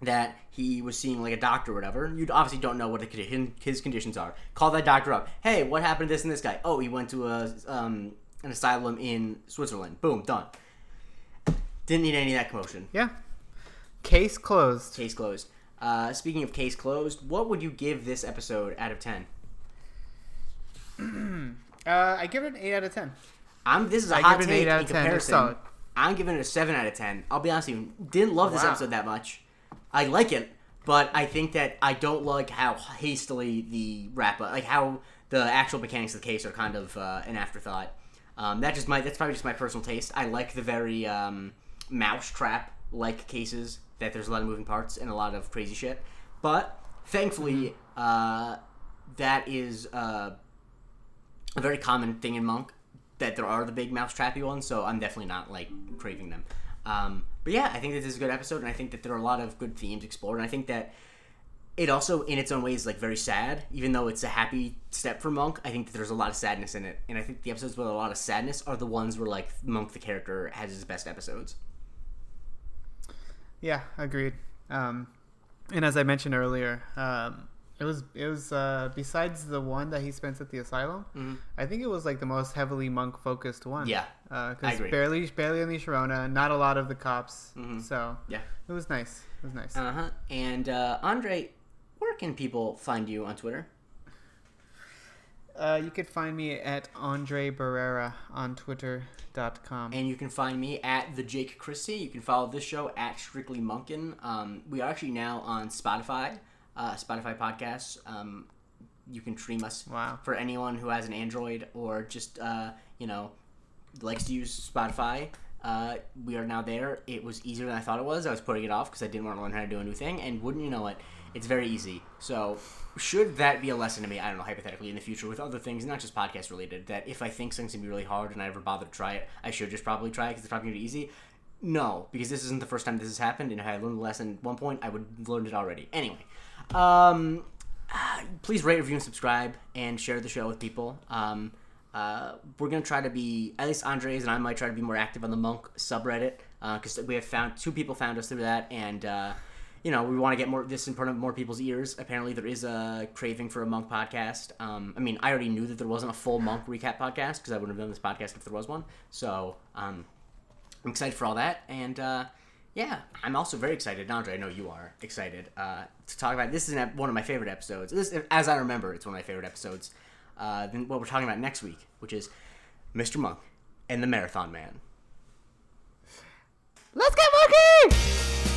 that he was seeing like a doctor or whatever. You obviously don't know what the his conditions are. Call that doctor up. Hey, what happened to this and this guy? Oh, he went to a um, an asylum in Switzerland. Boom, done. Didn't need any of that commotion. yeah. Case closed. Case closed. Uh, speaking of case closed, what would you give this episode out of ten? [clears throat] Uh, I give it an eight out of ten. I'm. This is a I hot give it an take eight out in of 10. It's comparison. solid. I'm giving it a seven out of ten. I'll be honest with you. Didn't love this Wow. episode that much. I like it, but I think that I don't like how hastily the wrap up, like how the actual mechanics of the case are kind of uh, an afterthought. Um, that just my that's probably just my personal taste. I like the very um, mousetrap like cases that there's a lot of moving parts and a lot of crazy shit. But thankfully, uh, that is uh, a very common thing in Monk that there are the big mousetrappy ones. So I'm definitely not like craving them. Um, but yeah, I think this is a good episode, and I think that there are a lot of good themes explored, and I think that it also, in its own way, is like very sad. Even though it's a happy step for Monk, I think that there's a lot of sadness in it, and I think the episodes with a lot of sadness are the ones where like Monk the character has his best episodes. Yeah, agreed. Um, and as I mentioned earlier, um, it was it was uh, besides the one that he spends at the asylum. Mhm. I think it was like the most heavily monk focused one. Yeah, because agree. barely barely any Sharona, not a lot of the cops. Mhm. So Yeah. it was nice. It was nice. Uh huh. And uh, Andre, where can people find you on Twitter? Uh, you could find me at Andre Barrera on Twitter.com. And you can find me at the Jake Christie. You can follow this show at Strictly Monkin. Um, we are actually now on Spotify, uh, Spotify podcasts. Um, you can stream us Wow. for anyone who has an Android or just uh, you know likes to use Spotify. Uh, we are now there. It was easier than I thought it was. I was putting it off because I didn't want to learn how to do a new thing. And wouldn't you know it, it's very easy. So should that be a lesson to me? I don't know hypothetically in the future with other things, not just podcast related. That if I think something's gonna be really hard and I ever bother to try it, I should just probably try it because it's probably gonna be easy. No, because this isn't the first time this has happened, and if I learned the lesson at one point, I would have learned it already. Anyway, um, uh, please rate, review, and subscribe, and share the show with people. Um, uh, we're gonna try to be at least Andres and I might try to be more active on the Monk subreddit because we have found two people found us through that, and uh, you know we want to get more this in front of more people's ears. Apparently, there is a craving for a Monk podcast. Um, I mean, I already knew that there wasn't a full Monk recap podcast because I wouldn't have done this podcast if there was one. So um, I'm excited for all that, and uh, yeah, I'm also very excited. Andre, I know you are excited uh, to talk about. This is ep- one of my favorite episodes. This, as I remember, it's one of my favorite episodes. Uh, than what we're talking about next week, which is Mr. Monk and the Marathon Man. Let's get monkey!